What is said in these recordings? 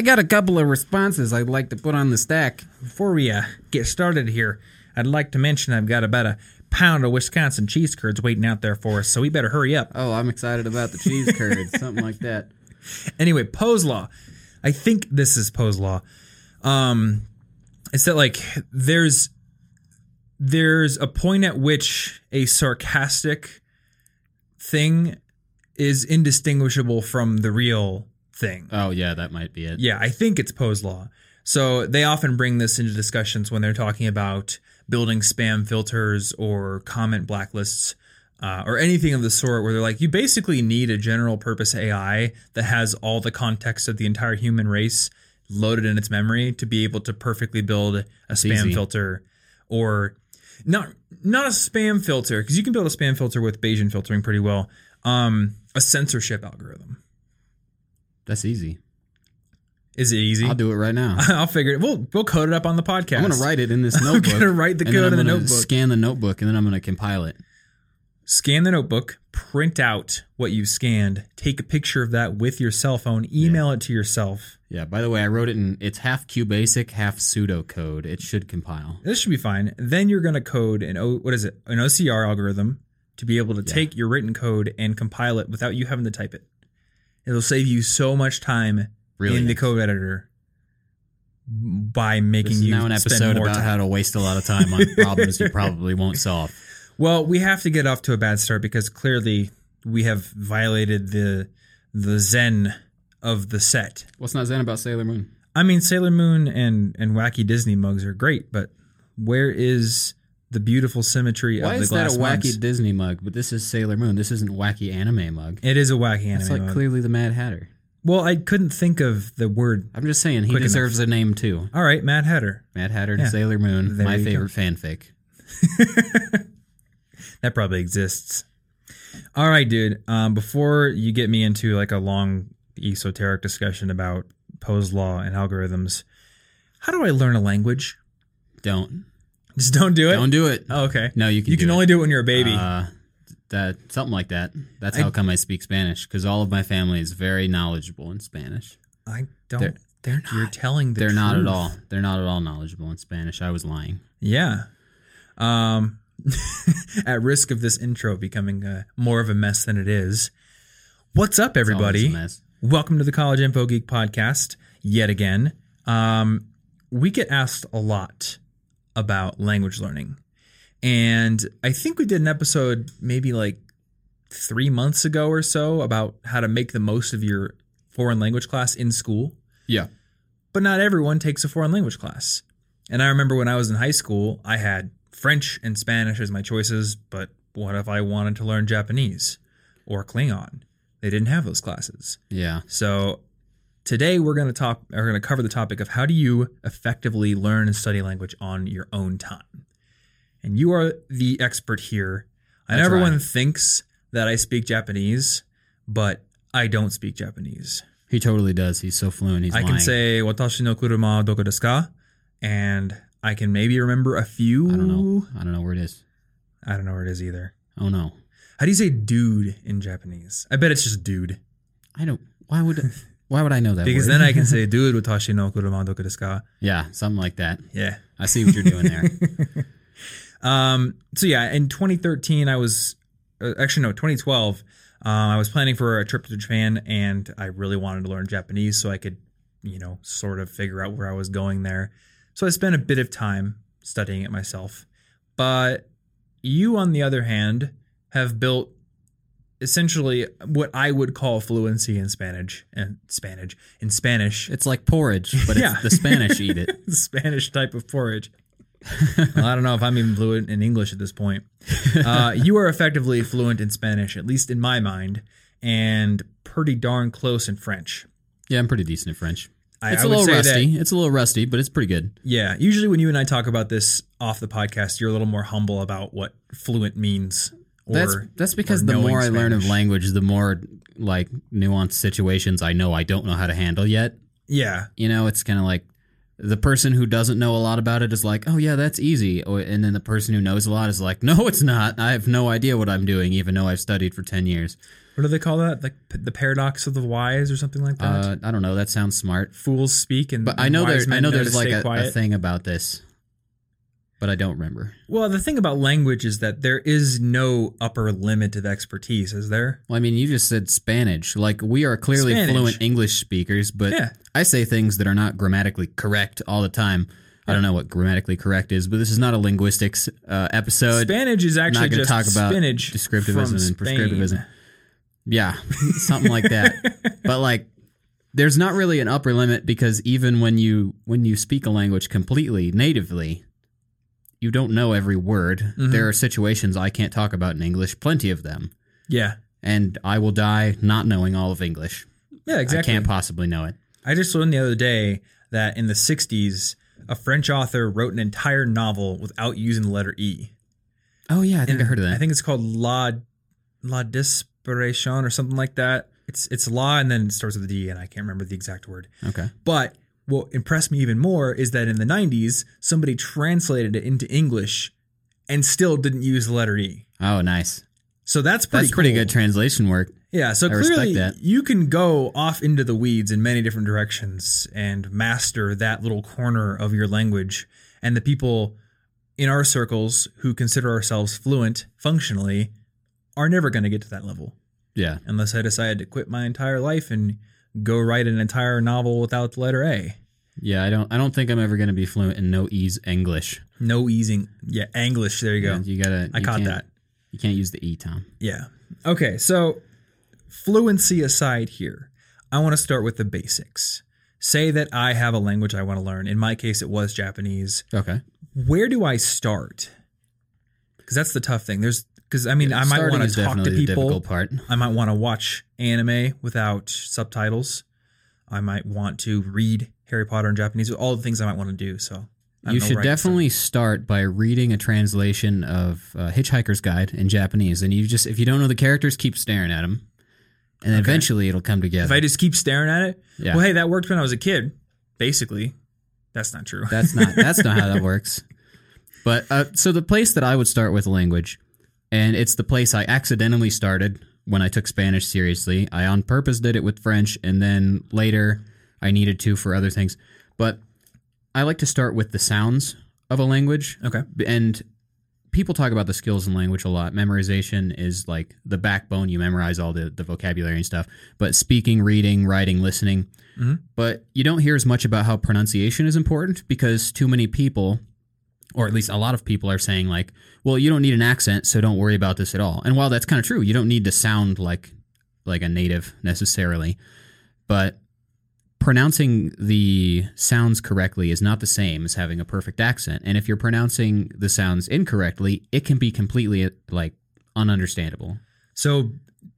I got a couple of responses I'd like to put on the stack. Before we uh, get started here, I'd like to mention I've got about a pound of Wisconsin cheese curds waiting out there for us, so we better hurry up. Oh, I'm excited about the cheese curds, something like that. Anyway, Poe's law. I think this is Poe's law. Um, it's that like there's there's a point at which a sarcastic thing is indistinguishable from the real thing. Oh yeah, that might be it. Yeah, I think it's Poe's law. So they often bring this into discussions when they're talking about building spam filters or comment blacklists uh, or anything of the sort, where they're like, you basically need a general purpose AI that has all the context of the entire human race loaded in its memory to be able to perfectly build a spam easy. filter or not not a spam filter because you can build a spam filter with Bayesian filtering pretty well. Um, a censorship algorithm. That's easy. Is it easy? I'll do it right now. I'll figure it. We'll we'll code it up on the podcast. I'm gonna write it in this I'm notebook. gonna write the code in the notebook. Scan the notebook, and then I'm gonna compile it. Scan the notebook, print out what you've scanned, take a picture of that with your cell phone, email it to yourself. Yeah. By the way, I wrote it in. It's half QBasic, half pseudocode. It should compile. This should be fine. Then you're gonna code an O what is it? An OCR algorithm to be able to take your written code and compile it without you having to type it. It'll save you so much time in Brilliant. the code editor by making This is you now an spend episode more about time. how to waste a lot of time on problems you probably won't solve. Well, we have to get off to a bad start because clearly we have violated the the zen of the set. What's not zen about Sailor Moon? I mean, Sailor Moon and and wacky Disney mugs are great, but where is the beautiful symmetry Why of the is that a wacky mugs? Disney mug? But this is Sailor Moon. This isn't wacky anime mug. It is a wacky anime It's like mug. clearly the Mad Hatter. well, I couldn't think of the word. I'm just saying he Quick deserves a name too. All right, Mad Hatter. Mad Hatter and Yeah. Sailor Moon, There my favorite fanfic. That probably exists. All right, dude. Um, before you get me into like a long esoteric discussion about Poe's law and algorithms, how do I learn a language? Don't Just don't do it. don't do it. Oh, okay. No, you can. you can it. only do it when you're a baby. Uh, that something like that. That's how come I speak Spanish because all of my family is very knowledgeable in Spanish. I don't. They're, they're you're not. telling the They're not at all. They're not at all knowledgeable in Spanish. I was lying. Yeah. Um, at risk of this intro becoming uh, more of a mess than it is. What's up, It's a everybody? mess. Welcome to the College Info Geek podcast yet again. Um, we get asked a lot about language learning. And I think we did an episode maybe like three months ago or so about how to make the most of your foreign language class in school. Yeah. But not everyone takes a foreign language class. And I remember when I was in high school, I had French and Spanish as my choices, but what if I wanted to learn Japanese or Klingon? They didn't have those classes. Yeah. So today we're going to talk we're going to cover the topic of how do you effectively learn and study language on your own time. And you are the expert here. I know everyone right. thinks that I speak Japanese, but I don't speak Japanese. He totally does. He's so fluent. He's I lying. can say watashi no kuruma doko desu ka? And I can maybe remember a few. I don't know. I don't know where it is. I don't know where it is either. Oh no. How do you say dude in Japanese? I bet it's just dude. I don't. Why would? Why would I know that? Because word? then I can say dude with watashi no kuruma desu ka? yeah, something like that. Yeah. I see what you're doing there. Um, so yeah, in 2013, I was uh, actually no 2012. Um, I was planning for a trip to Japan, and I really wanted to learn Japanese so I could, you know, sort of figure out where I was going there. So I spent a bit of time studying it myself. But you, on the other hand, have built essentially what I would call fluency in Spanish and Spanish in Spanish, It's like porridge, but Yeah. it's the Spanish eat it. Spanish type of porridge. well, I don't know if I'm even fluent in English at this point. Uh, you are effectively fluent in Spanish, at least in my mind, and pretty darn close in French. Yeah, I'm pretty decent in French. I, It's I a little rusty. That, It's a little rusty, but it's pretty good. yeah, usually when you and I talk about this off the podcast, you're a little more humble about what fluent means. Or, That's that's because the more I learn of language, the more like nuanced situations I know I don't know how to handle yet. yeah, You know, it's kind of like the person who doesn't know a lot about it is like, "Oh yeah, that's easy," or, and then the person who knows a lot is like, "No, it's not. I have no idea what I'm doing, even though I've studied for ten years." What do they call that? Like the paradox of the wise or something like that. Uh, I don't know. That sounds smart. Fools speak, and But I know there's I know there's like a, a thing about this, but I don't remember. Well, the thing about language is that there is no upper limit of expertise, is there? Well, I mean, you just said Spanish. Like we are clearly Spanish. fluent English speakers, but Yeah. I say things that are not grammatically correct all the time. I don't know what grammatically correct is, but this is not a linguistics uh, episode. Spanish is actually not just talk about spinach descriptivism and prescriptivism. Yeah, something like that. But like, there's not really an upper limit because even when you when you speak a language completely natively, you don't know every word. Mhm. There are situations I can't talk about in English, plenty of them, Yeah, and I will die not knowing all of English. yeah, exactly. I can't possibly know it. I just learned the other day that in the '60s, a French author wrote an entire novel without using the letter E. Oh yeah, I think I heard of that. I think it's called La La Desperation or something like that. It's it's law and then it starts with a D and I can't remember the exact word. okay. But what impressed me even more is that in the 90s, somebody translated it into English and still didn't use the letter E. Oh, nice. So that's pretty That's pretty cool. good translation work. Yeah, so I clearly that. you can go off into the weeds in many different directions and master that little corner of your language. And the people in our circles who consider ourselves fluent functionally are never going to get to that level Yeah. unless I decide to quit my entire life and go write an entire novel without the letter A. Yeah, I don't I don't think I'm ever going to be fluent in no ease English. No easing. Yeah, English. There you go. Yeah, You got to I caught that. You can't use the e Tom. Yeah. Okay, so fluency aside here, I want to start with the basics. Say that I have a language I want to learn. In my case, it was Japanese. Okay. Where do I start? Because that's the tough thing. There's because I mean I might want to talk to people. I might want to watch anime without subtitles. I might want to read Harry Potter in Japanese. All the things I might want to do. So You should can definitely start by reading a translation of uh, Hitchhiker's Guide in Japanese, and you just if you don't know the characters, keep staring at them, and Okay. eventually it'll come together. If I just keep staring at it, yeah, well, hey, that worked when I was a kid. Basically, that's not true. that's not that's not how that works. But uh, so the place that I would start with language, and it's the place I accidentally started when I took Spanish seriously. I on purpose did it with French, and then later I needed to for other things. But I like to start with the sounds of a language. okay. and people talk about the skills in language a lot. Memorization is like the backbone. You memorize all the, the vocabulary and stuff. But speaking, reading, writing, listening. Mhm. But you don't hear as much about how pronunciation is important because too many people, or at least a lot of people, are saying like, "Well, you don't need an accent, so don't worry about this at all." And while that's kind of true, you don't need to sound like like a native necessarily, but pronouncing the sounds correctly is not the same as having a perfect accent. And if you're pronouncing the sounds incorrectly, it can be completely like ununderstandable. So,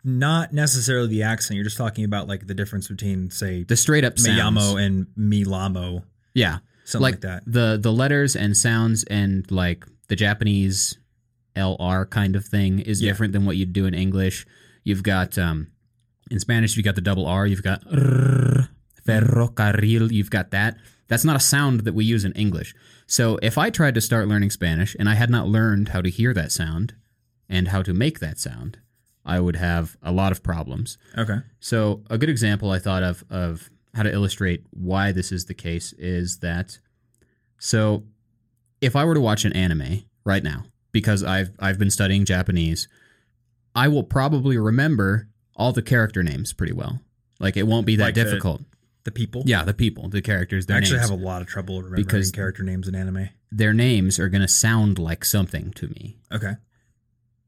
not necessarily the accent. You're just talking about like the difference between, say, The straight up sounds. Miyamo and Milamo, yeah. Something like, that. The the letters and sounds and like the Japanese LR kind of thing is Yeah. different than what you'd do in English. You've got um in Spanish you've got the double R, you've got rrr, ferrocarril, you've got that. That's not a sound that we use in English. So if I tried to start learning Spanish and I had not learned how to hear that sound and how to make that sound, I would have a lot of problems. Okay. So a good example I thought of of how to illustrate why this is the case is that so if I were to watch an anime right now because I've I've been studying Japanese, I will probably remember all the character names pretty well. Like it won't be that Like difficult. The people. yeah, the people, the characters, I actually names. have a lot of trouble remembering Because- character names in anime. their names are going to sound like something to me. Okay.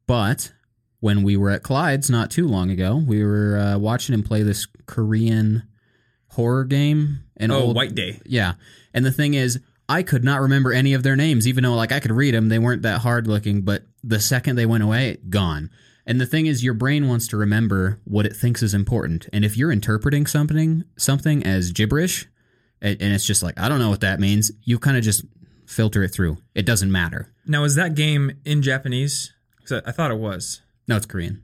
But when we were at Clyde's not too long ago, we were uh, watching him play this Korean horror game. An oh, old, White Day. Yeah. And the thing is, I could not remember any of their names, even though like I could read them. They weren't that hard looking, but the second they went away, gone. And the thing is, your brain wants to remember what it thinks is important. And if you're interpreting something something as gibberish, and, and it's just like I don't know what that means, you kind of just filter it through. It doesn't matter. Now, is that game in Japanese? 'Cause I I thought it was. No, it's Korean.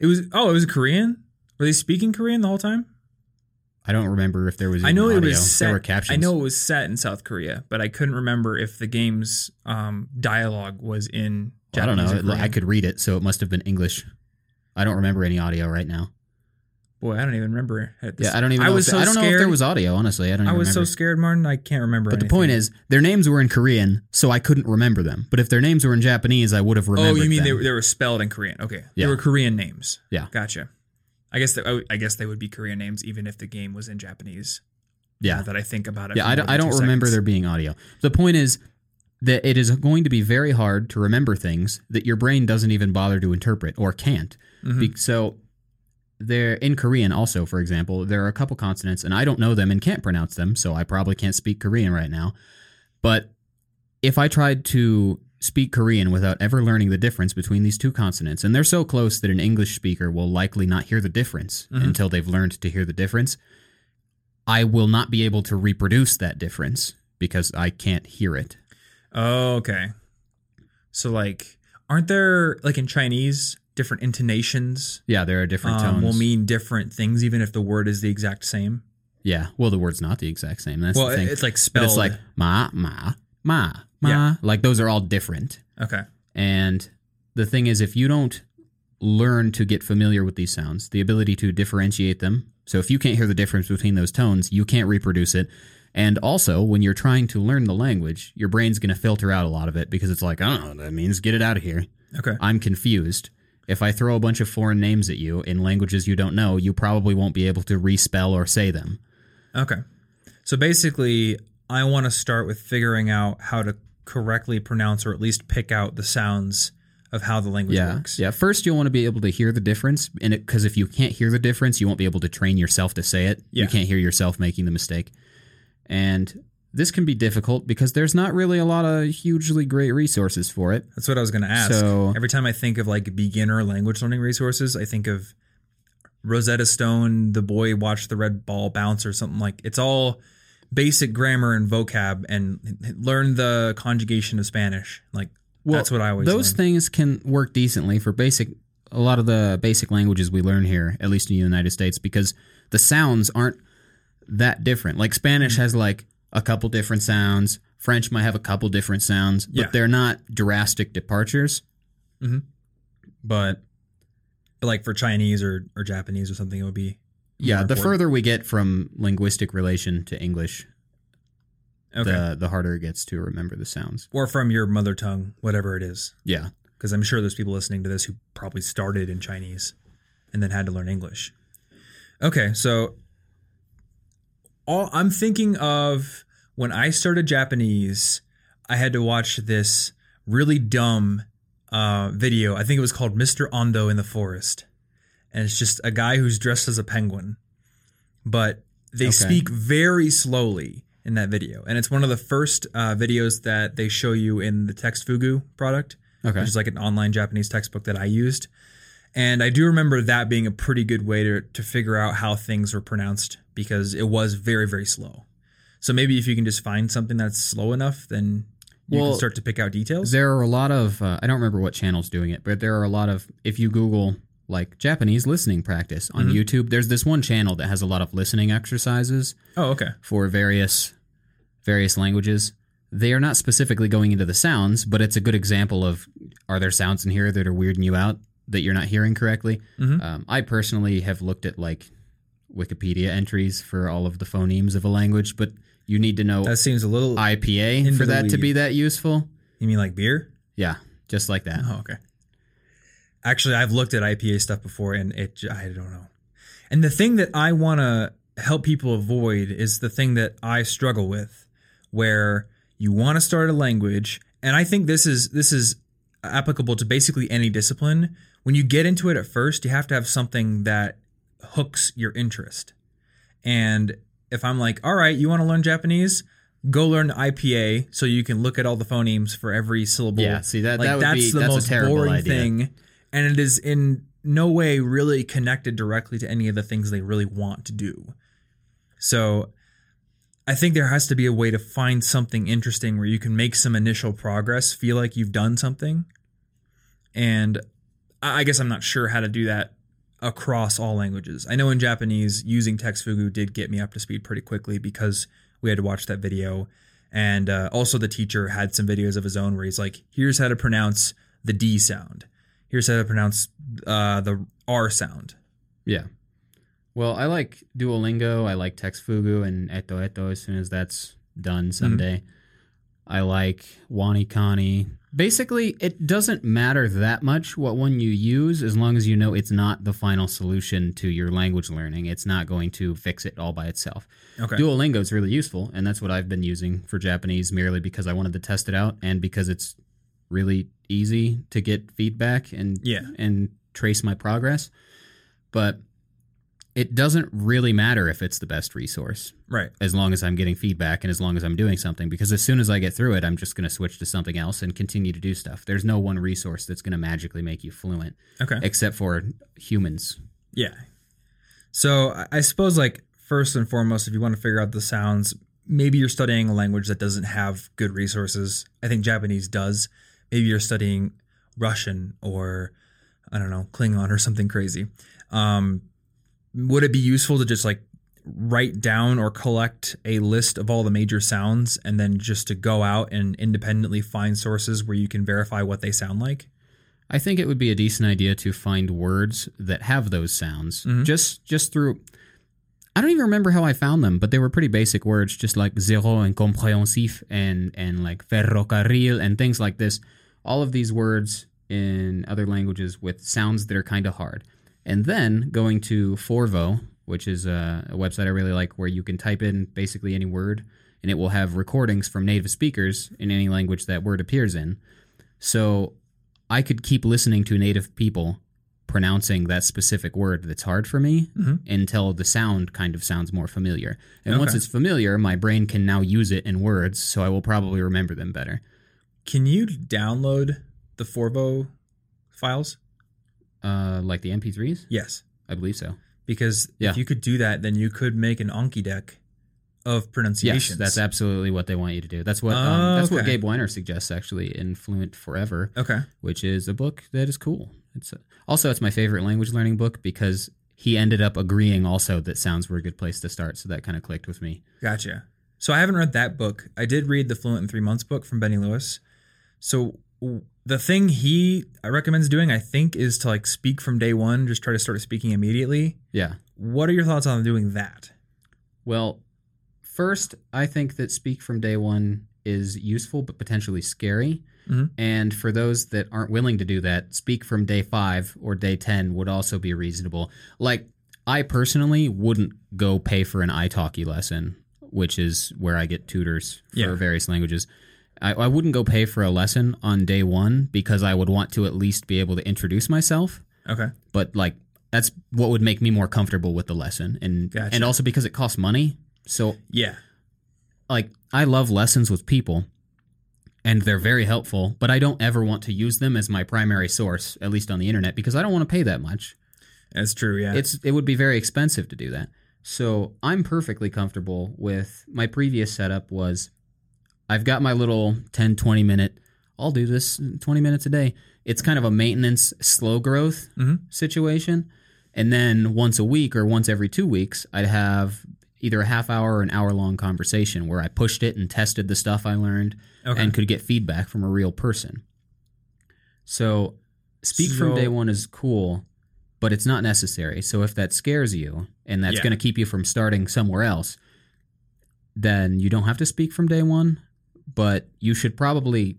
It was. Oh, it was Korean. Were they speaking Korean the whole time? I don't remember if there was. I know it audio. was set. There were captions. I know it was set in South Korea, but I couldn't remember if the game's um, dialogue was in. I don't know. It- I could read it, so it must have been English. I don't remember any audio right now. Boy, I don't even remember. At this- Yeah, I don't even. I know was if, so I don't know if scared. there was audio. Honestly, I don't. I was so scared, Martin. I can't remember. But the point is, their names were in Korean, so I couldn't remember them. But if their names were in Japanese, I would have remembered. oh, you mean them. they, were- they were spelled in Korean? Okay, Yeah. they were Korean names. Yeah. gotcha. I guess they, I guess they would be Korean names even if the game was in Japanese. Yeah. Now that I think about it. Yeah, I don't, I don't remember seconds. there being audio. The point is that it is going to be very hard to remember things that your brain doesn't even bother to interpret or can't. Mhm. Be- so there in Korean also, for example, there are a couple consonants and I don't know them and can't pronounce them, so I probably can't speak Korean right now. But if I tried to speak Korean without ever learning the difference between these two consonants, and they're so close that an English speaker will likely not hear the difference Mhm. until they've learned to hear the difference, I will not be able to reproduce that difference because I can't hear it. Oh, okay. So like, aren't there like in Chinese different intonations? Yeah, there are different Um, tones. will mean different things even if the word is the exact same. yeah, well, the word's not the exact same. That's well, the thing. it's like but spelled. it's like ma, ma, ma, ma. Yeah. Like those are all different. okay. And the thing is, if you don't learn to get familiar with these sounds, the ability to differentiate them. So if you can't hear the difference between those tones, you can't reproduce it. And also, when you're trying to learn the language, your brain's going to filter out a lot of it because it's like, I don't know what that means. Get it out of here. Okay. I'm confused. If I throw a bunch of foreign names at you in languages you don't know, you probably won't be able to respell or say them. Okay. So basically, I want to start with figuring out how to correctly pronounce or at least pick out the sounds of how the language yeah. works. Yeah. First, you'll want to be able to hear the difference, and because if you can't hear the difference, you won't be able to train yourself to say it. Yeah. You can't hear yourself making the mistake, and this can be difficult because there's not really a lot of hugely great resources for it. That's what I was going to ask. So- Every time I think of like beginner language learning resources, I think of Rosetta Stone, The Boy Watched the Red Ball Bounce, or something like. It's all basic grammar and vocab, and learn the conjugation of Spanish. Like that's what I always. Those learn. things can work decently for basic. A lot of the basic languages we learn here, at least in the United States, because the sounds aren't that different. Like Spanish Mm-hmm. has like a couple different sounds. French might have a couple different sounds, but Yeah. they're not drastic departures. Mhm. But But like for Chinese or or Japanese or something, it would be. Yeah, more the important. further we get from linguistic relation to English, Okay. the the harder it gets to remember the sounds. or from your mother tongue, whatever it is. Yeah. Because I'm sure there's people listening to this who probably started in Chinese and then had to learn English. Okay, so all I'm thinking of when I started Japanese, I had to watch this really dumb uh, video. I think it was called Mr. Ando in the Forest. And it's just a guy who's dressed as a penguin. But they Okay. speak very slowly in that video. And it's one of the first uh, videos that they show you in the TextFugu product Okay. which is like an online Japanese textbook that I used. And I do remember that being a pretty good way to, to figure out how things were pronounced because it was very, very slow. So maybe if you can just find something that's slow enough, then you Well, can start to pick out details. There are a lot of uh, I don't remember what channel's doing it, but there are a lot of if you Google like Japanese listening practice on Mhm. YouTube, there's this one channel that has a lot of listening exercises oh, okay. for various various languages. They are not specifically going into the sounds, but it's a good example of are there sounds in here that are weirding you out that you're not hearing correctly. Mhm. Um, I personally have looked at like Wikipedia entries for all of the phonemes of a language, but you need to know That seems a little. IPA for that to be that useful. you mean like beer? Yeah, just like that. Oh, okay. Actually, I've looked at IPA stuff before, and it I don't know. And the thing that I want to help people avoid is the thing that I struggle with, where you want to start a language, and I think this is this is applicable to basically any discipline. When you get into it at first, you have to have something that hooks your interest. And if I'm like, all right, you want to learn Japanese? Go learn IPA so you can look at all the phonemes for every syllable. Yeah, see that Like that would that's be the that's most a terrible boring idea. thing, and it is in no way really connected directly to any of the things they really want to do. So, I think there has to be a way to find something interesting where you can make some initial progress, feel like you've done something, and I guess I'm not sure how to do that across all languages. I know in Japanese, using TextFugu did get me up to speed pretty quickly because we had to watch that video. And uh, also, the teacher had some videos of his own where he's like, here's how to pronounce the D sound here's how to pronounce uh, the R sound. Yeah. Well, I like Duolingo. I like TextFugu and Eto Eto as soon as that's done someday. I like WaniKani. Basically, it doesn't matter that much what one you use as long as you know it's not the final solution to your language learning. It's not going to fix it all by itself. Okay. Duolingo is really useful, and that's what I've been using for Japanese merely because I wanted to test it out and because it's really easy to get feedback and Yeah. and trace my progress. But it doesn't really matter if it's the best resource right. as long as I'm getting feedback and as long as I'm doing something because as soon as I get through it, I'm just going to switch to something else and continue to do stuff. There's no one resource that's going to magically make you fluent Okay. except for humans. Yeah. So I- I suppose like first and foremost, if you want to figure out the sounds, maybe you're studying a language that doesn't have good resources. I think Japanese does. Maybe you're studying Russian or I don't know Klingon or something crazy. Um, would it be useful to just like write down or collect a list of all the major sounds and then just to go out and independently find sources where you can verify what they sound like? I think it would be a decent idea to find words that have those sounds Mhm. just just through I don't even remember how I found them, but they were pretty basic words, just like zéro and compréhensif and and like ferrocarril and things like this. All of these words in other languages with sounds that are kind of hard. And then going to Forvo, which is a, a website I really like, where you can type in basically any word, and it will have recordings from native speakers in any language that word appears in. So I could keep listening to native people pronouncing that specific word that's hard for me Mhm. until the sound kind of sounds more familiar. And once it's familiar, my brain can now use it in words, so I will probably remember them better. Can you download the Forvo files? Uh, like the MP3s? Yes. I believe so. because Yeah. if you could do that, then you could make an Anki deck of Yes, that's absolutely what they want you to do. That's what Oh, um, that's what. Gabe Wyner suggests actually in Fluent Forever, okay. which is a book that is cool. It's a, also it's my favorite language learning book because he ended up agreeing also that sounds were a good place to start, so that kind of clicked with me. Gotcha. So I haven't read that book. I did read the Fluent in Three Months book from Benny Lewis. So the thing he recommends doing, I think, is to like speak from day one. Just try to start speaking immediately. Yeah. What are your thoughts on doing that? Well, first, I think that speak from day one is useful but potentially scary. Mhm. And for those that aren't willing to do that, speak from day five or day 10 would also be reasonable. Like, I personally wouldn't go pay for an italki lesson, which is where I get tutors for Yeah. various languages. I, I wouldn't go pay for a lesson on day one because I would want to at least be able to introduce myself Okay. but like that's what would make me more comfortable with the lesson and Gotcha. and also because it costs money so Yeah. like i love lessons with people and they're very helpful but i don't ever want to use them as my primary source at least on the internet because i don't want to pay that much That's true. Yeah. it's it would be very expensive to do that so i'm perfectly comfortable with my previous setup was i've got my little 10 20 minute i'll do this 20 minutes a day it's kind of a maintenance slow growth Mhm. situation and then once a week or once every two weeks i'd have either a half hour or an hour long conversation where i pushed it and tested the stuff i learned okay. and could get feedback from a real person. So, speak from day one is cool, but it's not necessary. So, if that scares you and that's Yeah. going to keep you from starting somewhere else, then you don't have to speak from day one, but you should probably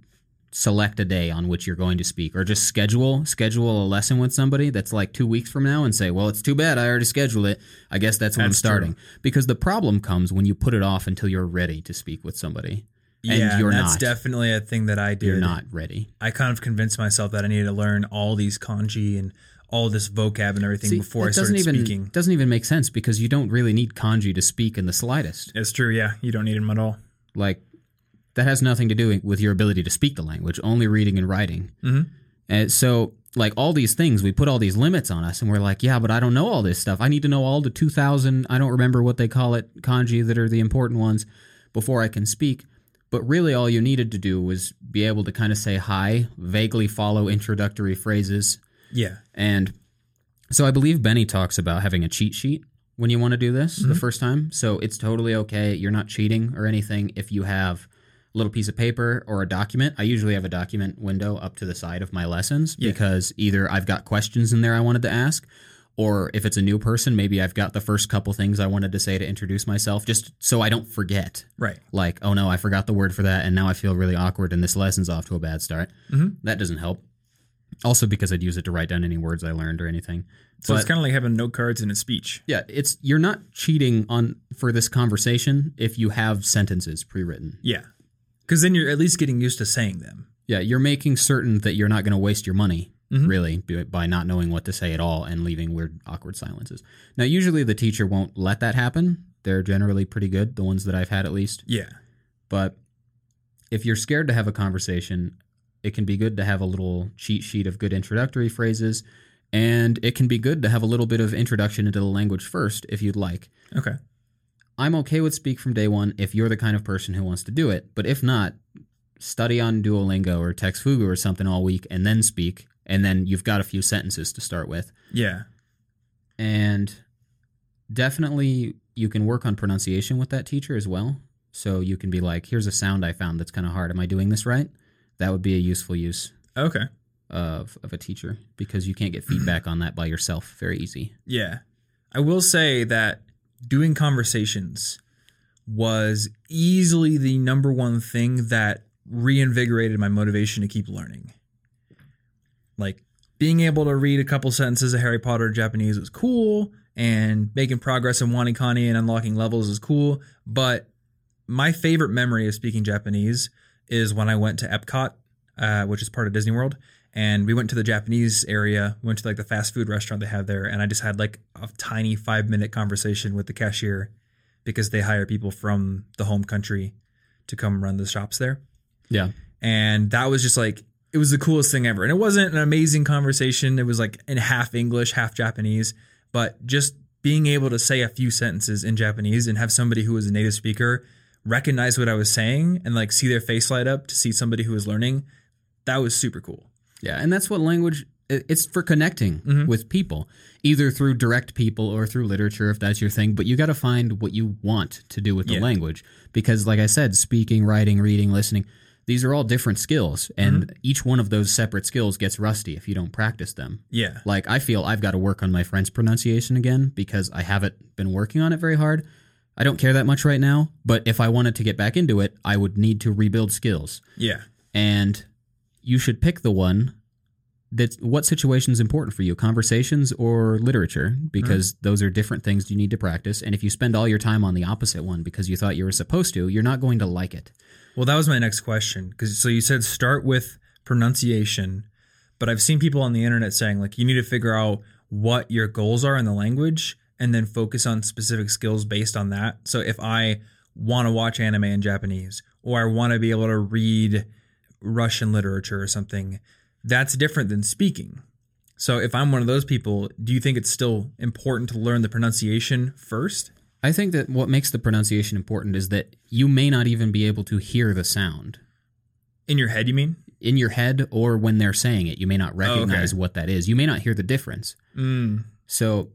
select a day on which you're going to speak or just schedule schedule a lesson with somebody that's like 2 weeks from now and say well it's too bad I already scheduled it I guess that's when I'm That's true. starting because the problem comes when you put it off until you're ready to speak with somebody and yeah, you're that's not. definitely a thing that I did. you're not ready I kind of convinced myself that I needed to learn all these kanji and all this vocab and everything See, before I started even, speaking. Doesn't even make sense because you don't really need kanji to speak in the slightest. It's true. Yeah, you don't need them at all. Like that has nothing to do with your ability to speak the language. Only reading and writing. Mhm. And so, like all these things, we put all these limits on us, and we're like, yeah, but I don't know all this stuff. I need to know all the two thousand. I don't remember what they call it kanji that are the important ones before I can speak. But really, all you needed to do was be able to kind of say hi, vaguely follow introductory phrases, Yeah. And so I believe Benny talks about having a cheat sheet when you want to do this the first time. So it's totally okay. You're not cheating or anything if you have little piece of paper or a document. I usually have a document window up to the side of my lessons Yeah. because either I've got questions in there I wanted to ask, or if it's a new person, maybe I've got the first couple things I wanted to say to introduce myself, just so I don't forget. Right. Like, oh no, I forgot the word for that, and now I feel really awkward, and this lesson's off to a bad start. Mhm. That doesn't help. Also, because I'd use it to write down any words I learned or anything. So it's kind of like having note cards in a speech. Yeah, it's you're not cheating on for this conversation if you have sentences pre-written. Yeah. Because then you're at least getting used to saying them. Yeah, you're making certain that you're not going to waste your money Mhm. really by not knowing what to say at all and leaving weird awkward silences. Now, usually the teacher won't let that happen. They're generally pretty good, the ones that I've had at least. Yeah. But if you're scared to have a conversation, it can be good to have a little cheat sheet of good introductory phrases and it can be good to have a little bit of introduction into the language first if you'd like. Okay. I'm okay with speak from day one if you're the kind of person who wants to do it. But if not, study on Duolingo or TextFugu or something all week and then speak. And then you've got a few sentences to start with. Yeah. And definitely you can work on pronunciation with that teacher as well. So you can be like, here's a sound I found that's kind of hard. Am I doing this right? That would be a useful use Okay. of, of a teacher because you can't get feedback on that by yourself very easy. Yeah. I will say that doing conversations was easily the number one thing that reinvigorated my motivation to keep learning. Like being able to read a couple sentences of Harry Potter Japanese was cool, and making progress in WaniKani and unlocking levels is cool. But my favorite memory of speaking Japanese is when I went to Epcot, uh, which is part of Disney World, and we went to the Japanese area, went to like the fast food restaurant they have there, and I just had like a tiny five minute conversation with the cashier because they hire people from the home country to come run the shops there. Yeah. And that was just like it was the coolest thing ever. And it wasn't an amazing conversation. It was like in half English, half Japanese, but just being able to say a few sentences in Japanese and have somebody who was a native speaker recognize what I was saying and like see their face light up to see somebody who was learning, that was super cool. Yeah, and that's what language it's for connecting Mhm. with people, either through direct people or through literature if that's your thing, but you got to find what you want to do with the Yeah. language because like I said, speaking, writing, reading, listening, these are all different skills and each one of those separate skills gets rusty if you don't practice them. Yeah. Like I feel I've got to work on my French pronunciation again because I haven't been working on it very hard. I don't care that much right now, but if I wanted to get back into it, I would need to rebuild skills Yeah. and you should pick the one that's what situation is important for you conversations or literature because mm-hmm. those are different things you need to practice and if you spend all your time on the opposite one because you thought you were supposed to you're not going to like it Well, that was my next question. Because so you said start with pronunciation, but I've seen people on the internet saying like you need to figure out what your goals are in the language and then focus on specific skills based on that. So if I want to watch anime in Japanese or I want to be able to read Russian literature or something, that's different than speaking. So if I'm one of those people, do you think it's still important to learn the pronunciation first? i think that what makes the pronunciation important is that you may not even be able to hear the sound In your head, you mean? in your head or when they're saying it you may not recognize what that is you may not hear the difference Mm, So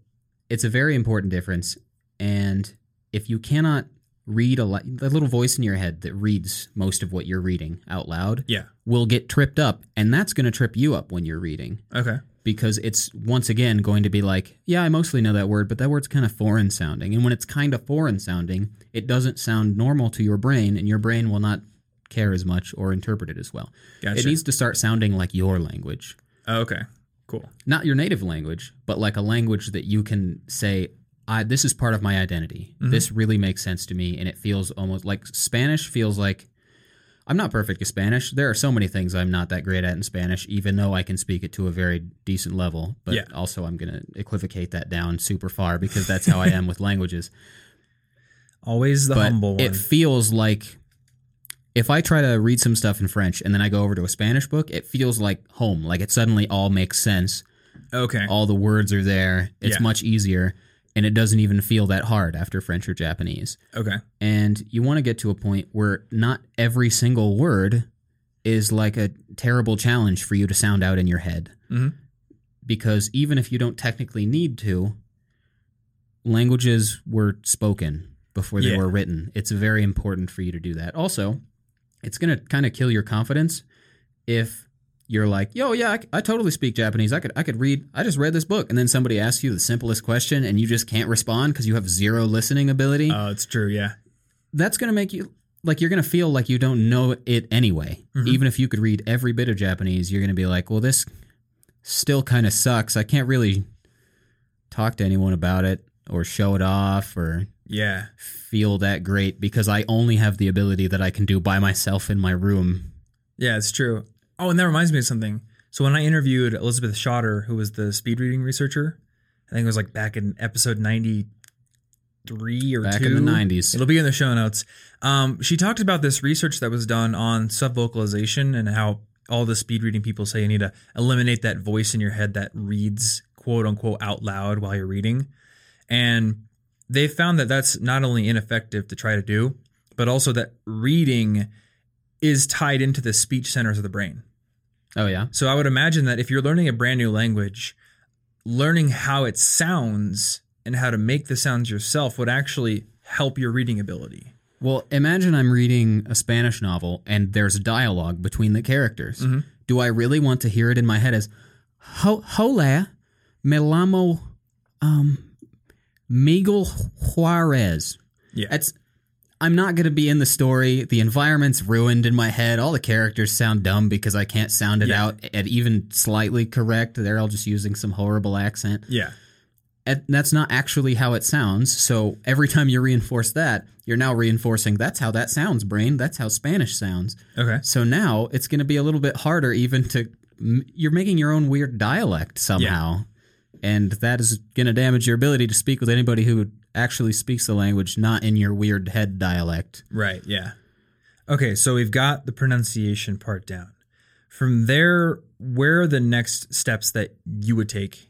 it's a very important difference. And if you cannot read a li- little voice in your head that reads most of what you're reading out loud yeah. will get tripped up. And that's going to trip you up when you're reading Okay. because it's once again going to be like, yeah, I mostly know that word, but that word's kind of foreign sounding. And when it's kind of foreign sounding, it doesn't sound normal to your brain, and your brain will not care as much or interpret it as well. Gotcha. It needs to start sounding like your language Oh, okay. Cool. not your native language, but like a language that you can say, I, this is part of my identity. Mhm. This really makes sense to me. And it feels almost like Spanish feels like I'm not perfect at Spanish. There are so many things I'm not that great at in Spanish, even though I can speak it to a very decent level. But Yeah. also, I'm going to equivocate that down super far because that's how I am with languages. Always the but humble one. it feels like if I try to read some stuff in French and then I go over to a Spanish book, it feels like home. Like it suddenly all makes sense okay. all the words are there. It's Yeah. much easier and it doesn't even feel that hard after French or Japanese. Okay. And you want to get to a point where not every single word is like a terrible challenge for you to sound out in your head. Mhm. Because even if you don't technically need to, languages were spoken before they Yeah. were written. It's very important for you to do that. Also, it's going to kind of kill your confidence if you're like, "Yo, yeah, I, I totally speak Japanese. I could I could read. I just read this book." And then somebody asks you the simplest question and you just can't respond because you have zero listening ability. Oh, it's true. Yeah. That's going to make you like you're going to feel like you don't know it anyway. Mhm. Even if you could read every bit of Japanese, you're going to be like, "Well, this still kind of sucks. I can't really talk to anyone about it or show it off or Yeah. feel that great because I only have the ability that I can do by myself in my room." Yeah, it's true. Oh, and that reminds me of something. So when I interviewed Elizabeth Schotter, who was the speed reading researcher, I think it was like back in episode ninety three or Back two. in the 90s. It'll be in the show notes. Um, she talked about this research that was done on subvocalization and how all the speed reading people say you need to eliminate that voice in your head that reads quote unquote out loud while you're reading. And they found that that's not only ineffective to try to do, but also that reading is tied into the speech centers of the brain. Oh yeah. So I would imagine that if you're learning a brand new language, learning how it sounds and how to make the sounds yourself would actually help your reading ability. Well, imagine I'm reading a Spanish novel and there's dialogue between the characters. Mhm. Do I really want to hear it in my head as Ho- Hola, me llamo um, Miguel Juarez? Yeah. It's I'm not going to be in the story. The environment's ruined in my head. All the characters sound dumb because I can't sound it Yeah. out at even slightly correct. They're all just using some horrible accent. yeah. And that's not actually how it sounds. So every time you reinforce that, you're now reinforcing that's how that sounds, brain. That's how Spanish sounds. Okay. So now it's going to be a little bit harder, even to you're making your own weird dialect somehow, and that is going to damage your ability to speak with anybody who actually speaks the language, not in your weird head dialect. Right. Yeah. Okay. So we've got the pronunciation part down. From there, where are the next steps that you would take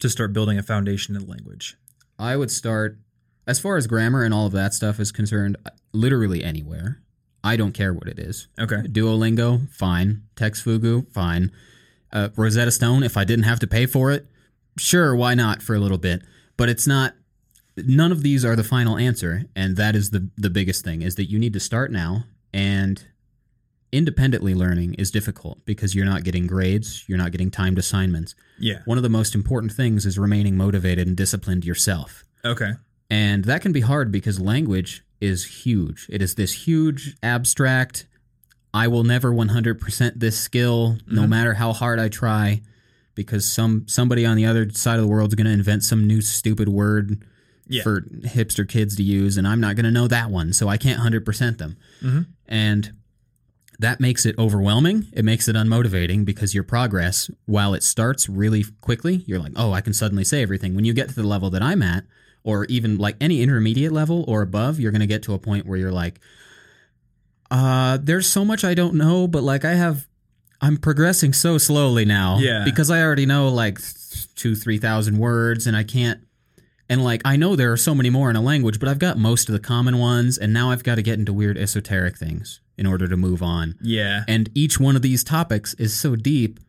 to start building a foundation in language? I would start as far as grammar and all of that stuff is concerned, literally anywhere. I don't care what it is. Okay. Duolingo, fine. TextFugu, fine. Uh, Rosetta Stone, if I didn't have to pay for it, sure, why not for a little bit? But it's not. None of these are the final answer, and that is the the biggest thing: is that you need to start now. And independently learning is difficult because you're not getting grades, you're not getting timed assignments. Yeah. One of the most important things is remaining motivated and disciplined yourself. Okay. And that can be hard because language is huge. It is this huge abstract, I will never 100% this skill no Mhm. matter how hard I try because some somebody on the other side of the world is going to invent some new stupid word Yeah. for hipster kids to use and I'm not going to know that one, so I can't 100% them. Mhm. And that makes it overwhelming. It makes it unmotivating because your progress, while it starts really quickly, you're like, oh, I can suddenly say everything. When you get to the level that I'm at, or even like any intermediate level or above, you're going to get to a point where you're like, uh, there's so much I don't know, but like I have, I'm progressing so slowly now. Yeah. Because I already know like two, 3,000 words and I can't, and like I know there are so many more in a language, but I've got most of the common ones, and now I've got to get into weird esoteric things in order to move on. Yeah. And each one of these topics is so deep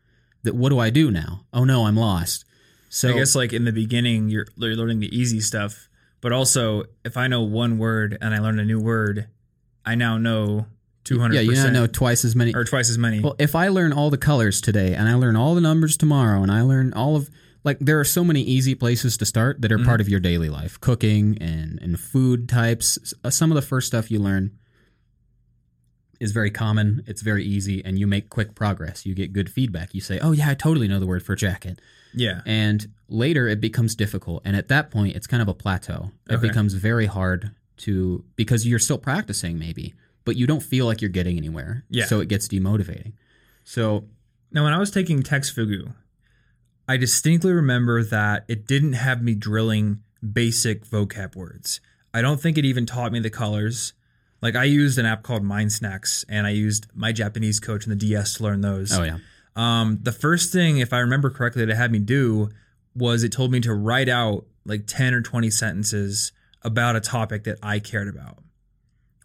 that what do I do now? Oh no, I'm lost. So I guess like in the beginning, you're, you're learning the easy stuff, but also if I know one word and I learn a new word, I now know two hundred yeah, you now know twice as many. or twice as many. Well, if I learn all the colors today and I learn all the numbers tomorrow and I learn all of like there are so many easy places to start that are Mm-hmm. part of your daily life. Cooking and and food types. Uh, Some of the first stuff you learn is very common, it's very easy and you make quick progress. You get good feedback. You say, "Oh yeah, I totally know the word for jacket." yeah. And later it becomes difficult and at that point it's kind of a plateau. It Okay. becomes very hard to because you're still practicing maybe, but you don't feel like you're getting anywhere. Yeah. So it gets demotivating. So Now, when I was taking TextFugu, I distinctly remember that it didn't have me drilling basic vocab words. I don't think it even taught me the colors. Like I used an app called MindSnacks, and I used my Japanese coach in the DS to learn those. Oh yeah. Um, the first thing, if I remember correctly, that it had me do was it told me to write out like 10 or 20 sentences about a topic that I cared about.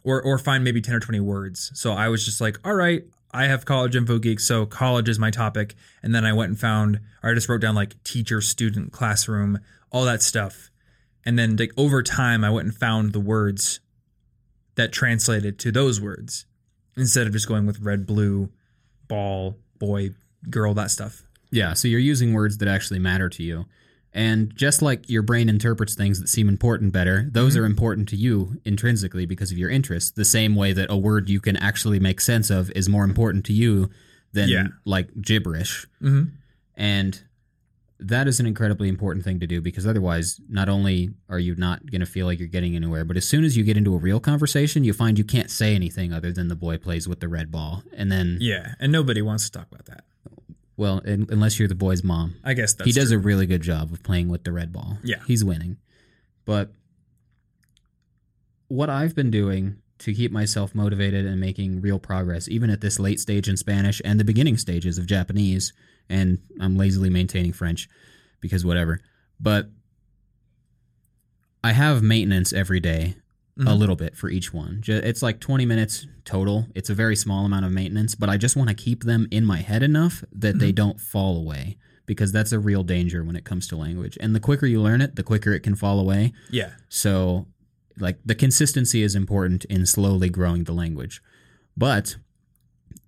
Or, or find maybe 10 or 20 words. So I was just like, all right, I have college info geek, so college is my topic. And then I went and found, or I just wrote down like teacher, student, classroom, all that stuff. And then like over time, I went and found the words that translated to those words. instead of just going with red, blue, ball, boy, girl, that stuff. Yeah, so you're using words that actually matter to you. And just like your brain interprets things that seem important better, those Mm-hmm. are important to you intrinsically because of your interests. The same way that a word you can actually make sense of is more important to you than Yeah. like gibberish. Mm-hmm. And that is an incredibly important thing to do because otherwise, not only are you not going to feel like you're getting anywhere, but as soon as you get into a real conversation, you find you can't say anything other than the boy plays with the red ball. And then, Yeah, and nobody wants to talk about that. Well, un- unless you're the boy's mom, I guess that's he does true. a really good job of playing with the red ball. Yeah. He's winning. But what I've been doing to keep myself motivated and making real progress, even at this late stage in Spanish and the beginning stages of Japanese, and I'm lazily maintaining French because whatever. But I have maintenance every day, a Mhm. little bit for each one. It's like 20 minutes total. It's a very small amount of maintenance, but I just want to keep them in my head enough that they don't fall away because that's a real danger when it comes to language. And the quicker you learn it, the quicker it can fall away. Yeah, So, like, the consistency is important in slowly growing the language. But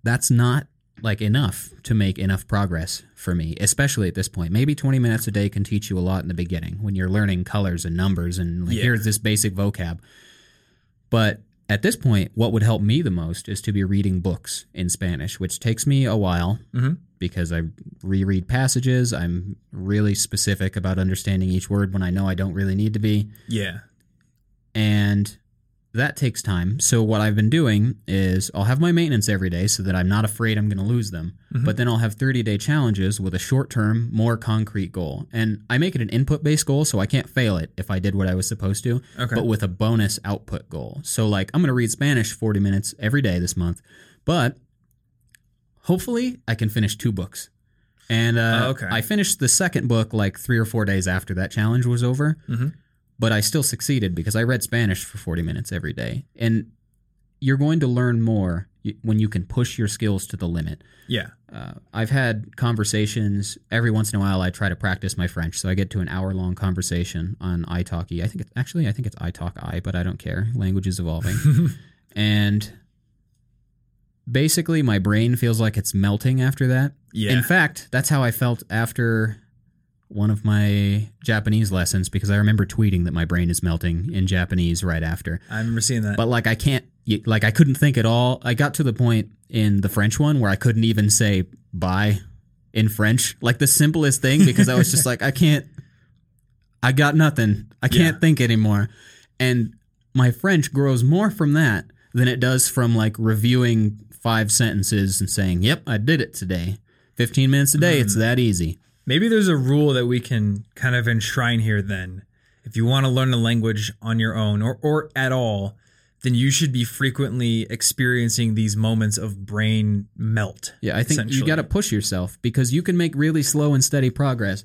that's not like enough to make enough progress for me, especially at this point. Maybe 20 minutes a day can teach you a lot in the beginning when you're learning colors and numbers and like, Yeah. here's this basic vocab. But at this point, what would help me the most is to be reading books in Spanish, which takes me a while Mhm. because I reread passages. I'm really specific about understanding each word when I know I don't really need to be yeah, and that takes time. So what I've been doing is I'll have my maintenance every day so that I'm not afraid I'm going to lose them. Mhm. But then I'll have 30-day challenges with a short-term, more concrete goal. And I make it an input-based goal so I can't fail it if I did what I was supposed to, Okay. but with a bonus output goal. So like I'm going to read Spanish 40 minutes every day this month, but hopefully I can finish two books. And uh, Oh, okay. I finished the second book like 3 or 4 days after that challenge was over Mhm. But I still succeeded because I read Spanish for 40 minutes every day. And you're going to learn more when you can push your skills to the limit. yeah, Uh, I've had conversations every once in a while. I try to practice my French, so I get to an hour long conversation on italki. I think it's actually I think it's italk i, but I don't care. Language is evolving, and basically my brain feels like it's melting after that. yeah. In fact, that's how I felt after one of my Japanese lessons because I remember tweeting that my brain is melting in Japanese right after. I remember seeing that. But like I can't like I couldn't think at all. I got to the point in the French one where I couldn't even say bye in French, like the simplest thing because I was just like I can't I got nothing. I can't Yeah. think anymore. And my French grows more from that than it does from like reviewing five sentences and saying, "Yep, I did it today." 15 minutes a day, it's mm. that easy. Maybe there's a rule that we can kind of enshrine here then. If you want to learn a language on your own or, or at all, then you should be frequently experiencing these moments of brain melt. Yeah, I think you got to push yourself because you can make really slow and steady progress.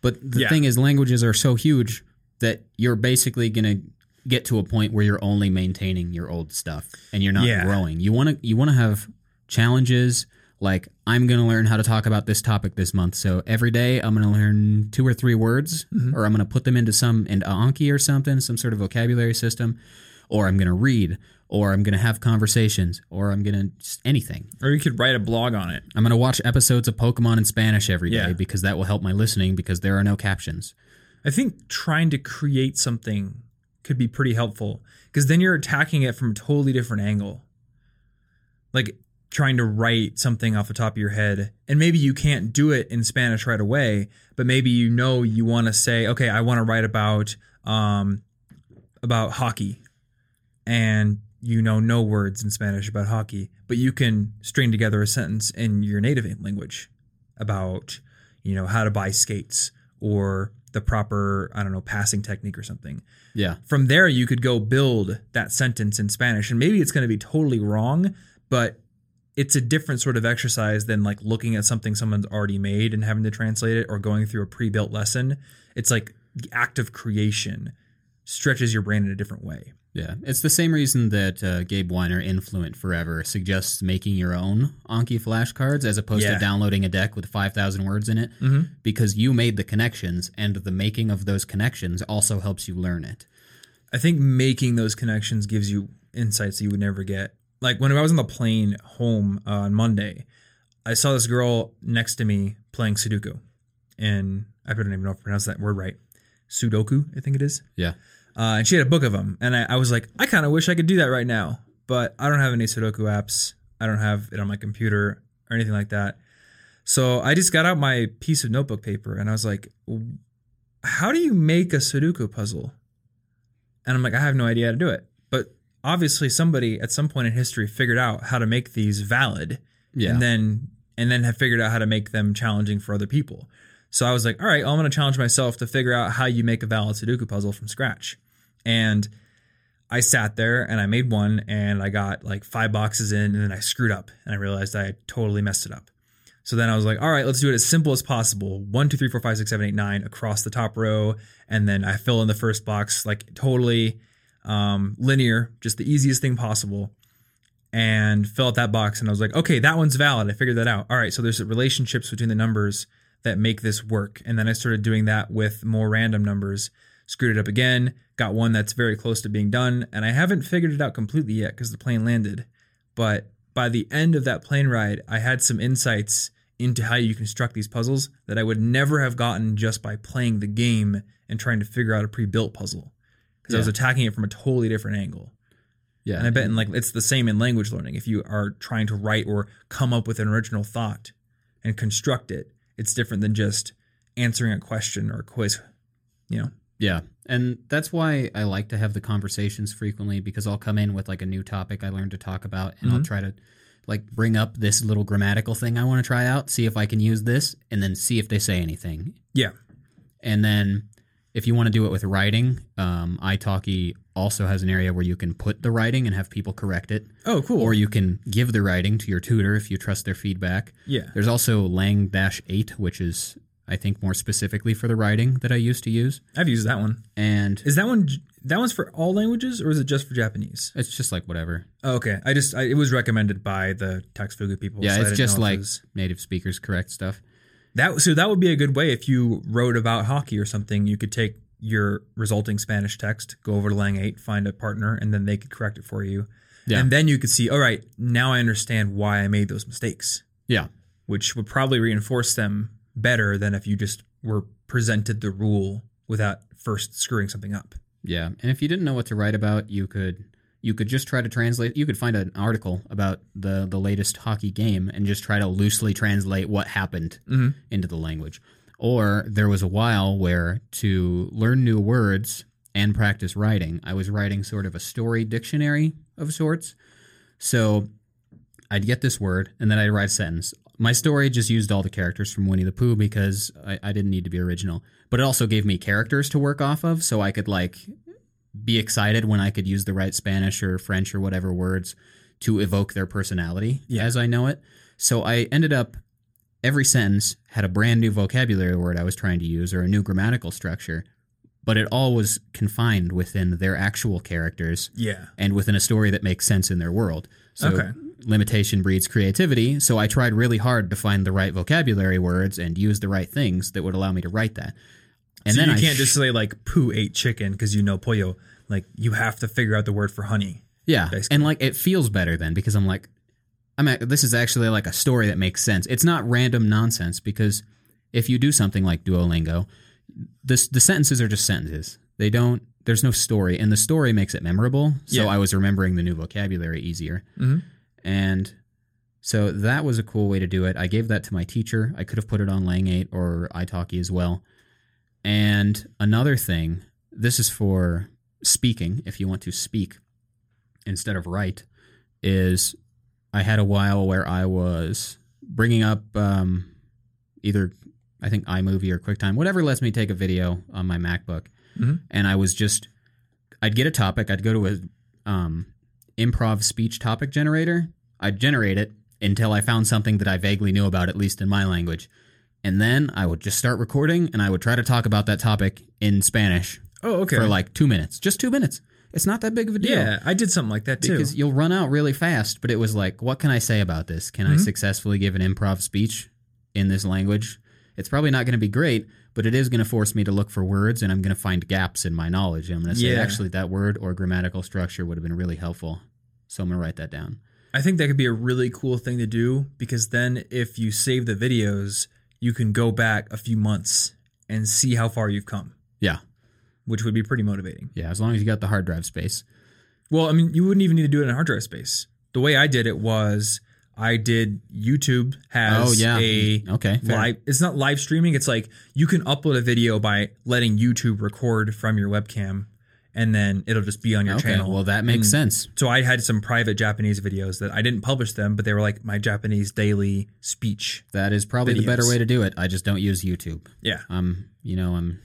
But the Yeah. thing is, languages are so huge that you're basically going to get to a point where you're only maintaining your old stuff and you're not Yeah. growing. You want to you want to have challenges like I'm going to learn how to talk about this topic this month. So every day I'm going to learn two or three words Mm-hmm. or I'm going to put them into some into Anki or something, some sort of vocabulary system or I'm going to read or I'm going to have conversations or I'm going to anything. Or you could write a blog on it. I'm going to watch episodes of Pokemon in Spanish every day Yeah. because that will help my listening because there are no captions. I think trying to create something could be pretty helpful because then you're attacking it from a totally different angle. Like trying to write something off the top of your head, and maybe you can't do it in Spanish right away, but maybe you know you want to say, okay, I want to write about um about hockey, and you know no words in Spanish about hockey, but you can string together a sentence in your native language about you know how to buy skates or the proper I don't know passing technique or something. Yeah. From there you could go build that sentence in Spanish and maybe it's going to be totally wrong, but it's a different sort of exercise than like looking at something someone's already made and having to translate it or going through a pre-built lesson. It's like the act of creation stretches your brain in a different way. Yeah. It's the same reason that uh, Gabe Wyner, Influent Forever, suggests making your own Anki flashcards as opposed Yeah. to downloading a deck with 5,000 words in it Mhm. because you made the connections and the making of those connections also helps you learn it. I think making those connections gives you insights that you would never get like when I was on the plane home uh, on Monday, I saw this girl next to me playing Sudoku, and I don't even know if I pronounced that word right. Sudoku, I think it is. Yeah. Uh, and she had a book of them, and I, I was like, I kind of wish I could do that right now, but I don't have any Sudoku apps. I don't have it on my computer or anything like that. So I just got out my piece of notebook paper, and I was like, How do you make a Sudoku puzzle? And I'm like, I have no idea how to do it. But obviously, somebody at some point in history figured out how to make these valid, Yeah. and then and then have figured out how to make them challenging for other people. So I was like, all right, I'm going to challenge myself to figure out how you make a valid Sudoku puzzle from scratch. And I sat there and I made one and I got like five boxes in and then I screwed up and I realized I totally messed it up. So then I was like, all right, let's do it as simple as possible. One, two, three, four, five, six, seven, eight, nine across the top row. And then I fill in the first box like totally um, linear, just the easiest thing possible and fill out that box. And I was like, okay, that one's valid. I figured that out. All right, so there's relationships between the numbers that make this work. And then I started doing that with more random numbers, screwed it up again, got one that's very close to being done. And I haven't figured it out completely yet because the plane landed. But by the end of that plane ride, I had some insights into how you construct these puzzles that I would never have gotten just by playing the game and trying to figure out a pre built puzzle. Because I was attacking it from a totally different angle. yeah. And I bet in like it's the same in language learning. If you are trying to write or come up with an original thought and construct it, it's different than just answering a question or a quiz. You know? Yeah. And that's why I like to have the conversations frequently because I'll come in with like a new topic I learned to talk about and I'll Mhm. try to like bring up this little grammatical thing I want to try out, see if I can use this, and then see if they say anything. Yeah. And then if you want to do it with writing, um, italki also has an area where you can put the writing and have people correct it, Oh, cool. or you can give the writing to your tutor if you trust their feedback. yeah. There's also Lang 8, which is, I think, more specifically for the writing that I used to use. I've used that one. And Is that one that one's for all languages or is it just for Japanese? it's just like whatever. Oh, okay. I just I, it was recommended by the TextFugu people. Yeah, so it's just it like was- native speakers correct stuff. That. So that would be a good way if you wrote about hockey or something. You could take your resulting Spanish text, go over to Lang Eight, find a partner, and then they could correct it for you. Yeah. And then you could see, all right, now I understand why I made those mistakes, Yeah. which would probably reinforce them better than if you just were presented the rule without first screwing something up. Yeah. And if you didn't know what to write about, you could you could just try to translate you could find an article about the the latest hockey game and just try to loosely translate what happened Mhm. into the language. Or there was a while where to learn new words and practice writing, I was writing sort of a story dictionary of sorts. So I'd get this word and then I'd write a sentence. My story just used all the characters from Winnie the Pooh because I, I didn't need to be original. But it also gave me characters to work off of so I could like be excited when I could use the right Spanish or French or whatever words to evoke their personality Yeah. as I know it. So I ended up every sentence had a brand new vocabulary word I was trying to use or a new grammatical structure, but it all was confined within their actual characters Yeah. and within a story that makes sense in their world. So Okay. limitation breeds creativity. So I tried really hard to find the right vocabulary words and use the right things that would allow me to write that. And so then you I can't sh- just say like poo ate chicken because you know pollo. Like you have to figure out the word for honey. Yeah, basically. and like it feels better then because I'm like, I'm at, this is actually like a story that makes sense. It's not random nonsense because if you do something like Duolingo, this the sentences are just sentences. They don't. There's no story, and the story makes it memorable. So Yeah. I was remembering the new vocabulary easier, Mhm. and so that was a cool way to do it. I gave that to my teacher. I could have put it on Lang 8 or italki as well. And another thing, this is for speaking. If you want to speak instead of write, is I had a while where I was bringing up um, either I think iMovie or QuickTime, whatever lets me take a video on my MacBook, Mhm. and I was just I'd get a topic, I'd go to a um, improv speech topic generator, I'd generate it until I found something that I vaguely knew about, at least in my language, and then I would just start recording and I would try to talk about that topic in Spanish Oh, okay. for like two minutes, just two minutes. It's not that big of a deal yeah, I did something like that too. because you'll run out really fast. But it was like, what can I say about this? Can I Mhm. successfully give an improv speech in this language? It's probably not going to be great, but it is going to force me to look for words, and I'm going to find gaps in my knowledge. And I'm going to say, Yeah. actually, that word or grammatical structure would have been really helpful. So I'm going to write that down. I think that could be a really cool thing to do because then if you save the videos, you can go back a few months and see how far you've come, Yeah. which would be pretty motivating. Yeah. As long as you got the hard drive space. Well, I mean, you wouldn't even need to do it in hard drive space. The way I did it was I did YouTube has Oh, yeah. a Okay. fair. live it's not live streaming, it's like you can upload a video by letting YouTube record from your webcam and then it'll just be on your Okay. channel. Well, that makes And sense. So I had some private Japanese videos that I didn't publish them, but they were like my Japanese daily speech. That is probably the better way to do it. I just don't use YouTube. Yeah. I'm, you know, I'm,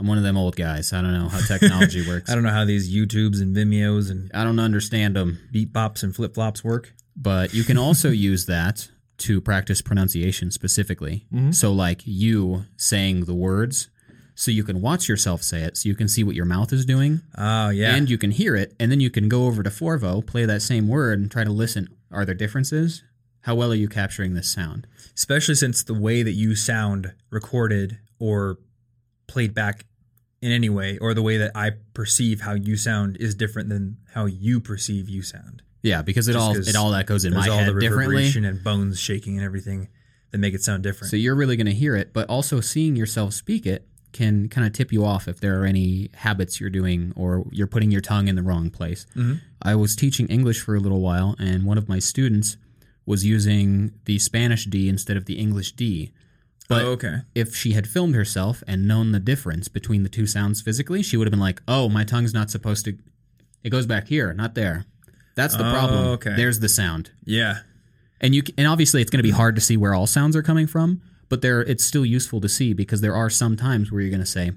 I'm one of them old guys. I don't know how technology works. I don't know how these YouTubes and Vimeos and I don't understand them. beat bops and flip flops work. but you can also use that to practice pronunciation specifically. Mm-hmm. So, like you saying the words, so you can watch yourself say it, so you can see what your mouth is doing, Oh yeah. and you can hear it, and then you can go over to Forvo, play that same word, and try to listen. Are there differences? How well are you capturing this sound? especially since the way that you sound recorded or played back in any way, or the way that I perceive how you sound is different than how you perceive you sound. Yeah, because it Just all it all that goes in my all head the differently. and bones shaking and everything that make it sound different. So you're really going to hear it, but also seeing yourself speak it can kind of tip you off if there are any habits you're doing or you're putting your tongue in the wrong place. Mhm. I was teaching English for a little while, and one of my students was using the Spanish D instead of the English D. But oh, okay. if she had filmed herself and known the difference between the two sounds physically, she would have been like, "Oh, my tongue's not supposed to. It goes back here, not there." That's the Oh, problem. okay. There's the sound Yeah. and you and obviously it's going to be hard to see where all sounds are coming from but there it's still useful to see because there are some times where you're going to say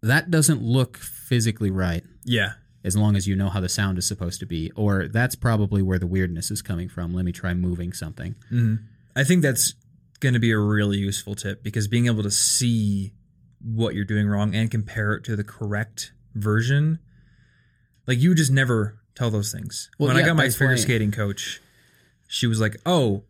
that doesn't look physically right Yeah. as long as you know how the sound is supposed to be or that's probably where the weirdness is coming from let me try moving something mm-hmm. I think that's going to be a really useful tip because being able to see what you're doing wrong and compare it to the correct version, like you would just never tell those things. Well, when I got my figure skating coach, she was like, "Oh,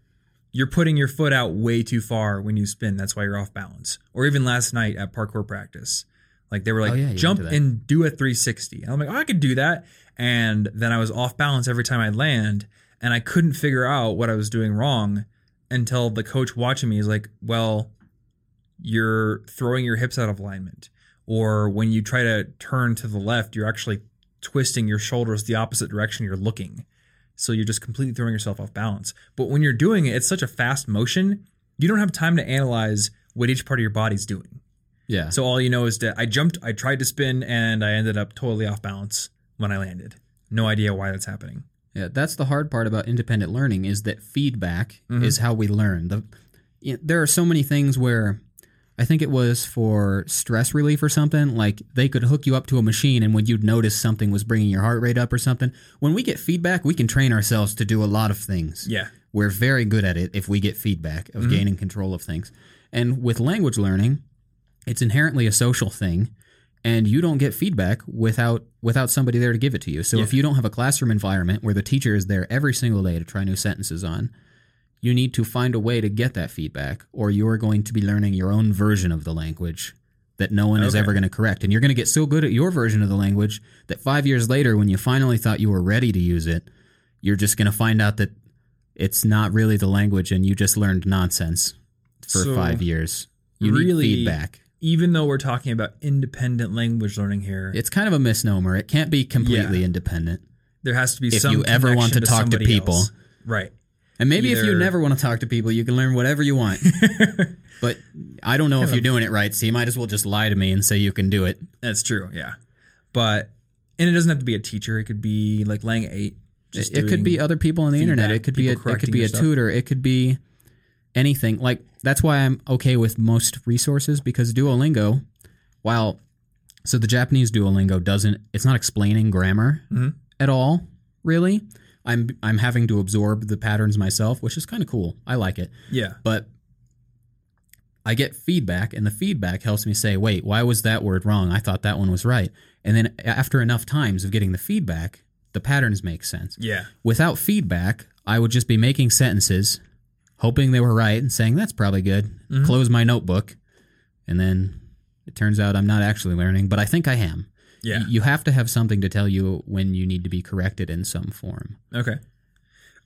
you're putting your foot out way too far when you spin. That's why you're off balance." Or even last night at parkour practice, like they were like, Oh, yeah, "Jump went to that. and do a 360." And I'm like, "Oh, I could do that." And then I was off balance every time I'd land, and I couldn't figure out what I was doing wrong until the coach watching me is like, "Well, you're throwing your hips out of alignment." Or when you try to turn to the left, you're actually twisting your shoulders the opposite direction you're looking. So you're just completely throwing yourself off balance. But when you're doing it, it's such a fast motion, you don't have time to analyze what each part of your body's doing. yeah So all you know is that I jumped, I tried to spin, and I ended up totally off balance when I landed. No idea why that's happening. Yeah, that's the hard part about independent learning is that feedback Mhm. is how we learn. The there are so many things where I think it was for stress relief or something, like they could hook you up to a machine and when you'd notice something was bringing your heart rate up or something, when we get feedback, we can train ourselves to do a lot of things. Yeah. We're very good at it if we get feedback of Mhm. gaining control of things. And with language learning, it's inherently a social thing and you don't get feedback without without somebody there to give it to you. So Yeah. if you don't have a classroom environment where the teacher is there every single day to try new sentences on, you need to find a way to get that feedback or you're going to be learning your own version of the language that no one is ever going to correct. And you're going to get so good at your version of the language that 5 years later when you finally thought you were ready to use it, you're just going to find out that it's not really the language and you just learned nonsense for So, 5 years. You really- need feedback. Even though we're talking about independent language learning here, It's kind of a misnomer. It can't be completely Yeah. independent. there has to be if some you ever want connection to talk to people. else. Right. And maybe if you never want to talk to people, you can learn whatever you want. but I don't know if you're doing it right, so you might as well just lie to me and say you can do it. That's true, yeah. But and it doesn't have to be a teacher. It could be like Lang Eight. Just it could be other people on the internet. It could be a, it could be a tutor. It could be anything. Like that's why I'm okay with most resources because Duolingo, while so the Japanese Duolingo doesn't, it's not explaining grammar Mhm. at all. Really, I'm I'm having to absorb the patterns myself, which is kind of cool. I like it. yeah, but I get feedback, and the feedback helps me say, wait, why was that word wrong? I thought that one was right. And then after enough times of getting the feedback, the patterns make sense. yeah, Without feedback, I would just be making sentences, hoping they were right, and saying, that's probably good. Mhm. Close my notebook. And then it turns out I'm not actually learning, but I think I am. Yeah. You have to have something to tell you when you need to be corrected in some form. Okay.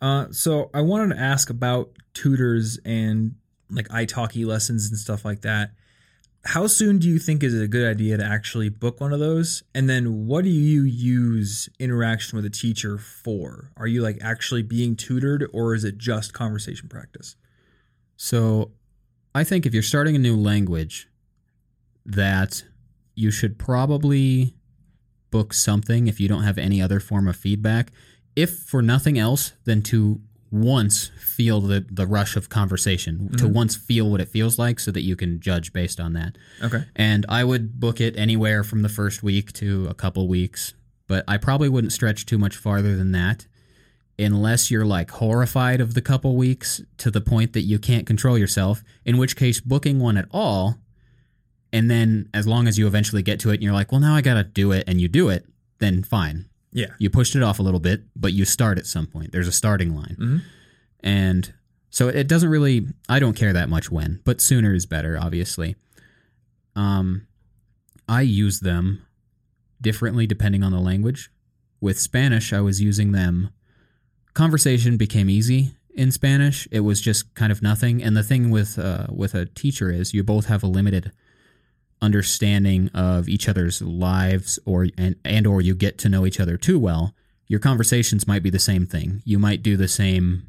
Uh, so I wanted to ask about tutors and like italki lessons and stuff like that. How soon do you think is a good idea to actually book one of those? And then what do you use interaction with a teacher for? Are you like actually being tutored or is it just conversation practice? So I think if you're starting a new language, that you should probably book something if you don't have any other form of feedback. If for nothing else than to once feel the, the rush of conversation, to mm-hmm. once feel what it feels like so that you can judge based on that. Okay. And I would book it anywhere from the first week to a couple weeks, but I probably wouldn't stretch too much farther than that unless you're like horrified of the couple weeks to the point that you can't control yourself, in which case booking one at all and then as long as you eventually get to it and you're like, "Well, now I got to do it," and you do it, then fine. Yeah. You pushed it off a little bit, but you start at some point. There's a starting line. Mhm. And so it doesn't really I don't care that much when, but sooner is better, obviously. Um I use them differently depending on the language. With Spanish, I was using them conversation became easy in Spanish. It was just kind of nothing. And the thing with uh, with a teacher is you both have a limited understanding of each other's lives or and, and or you get to know each other too well your conversations might be the same thing. You might do the same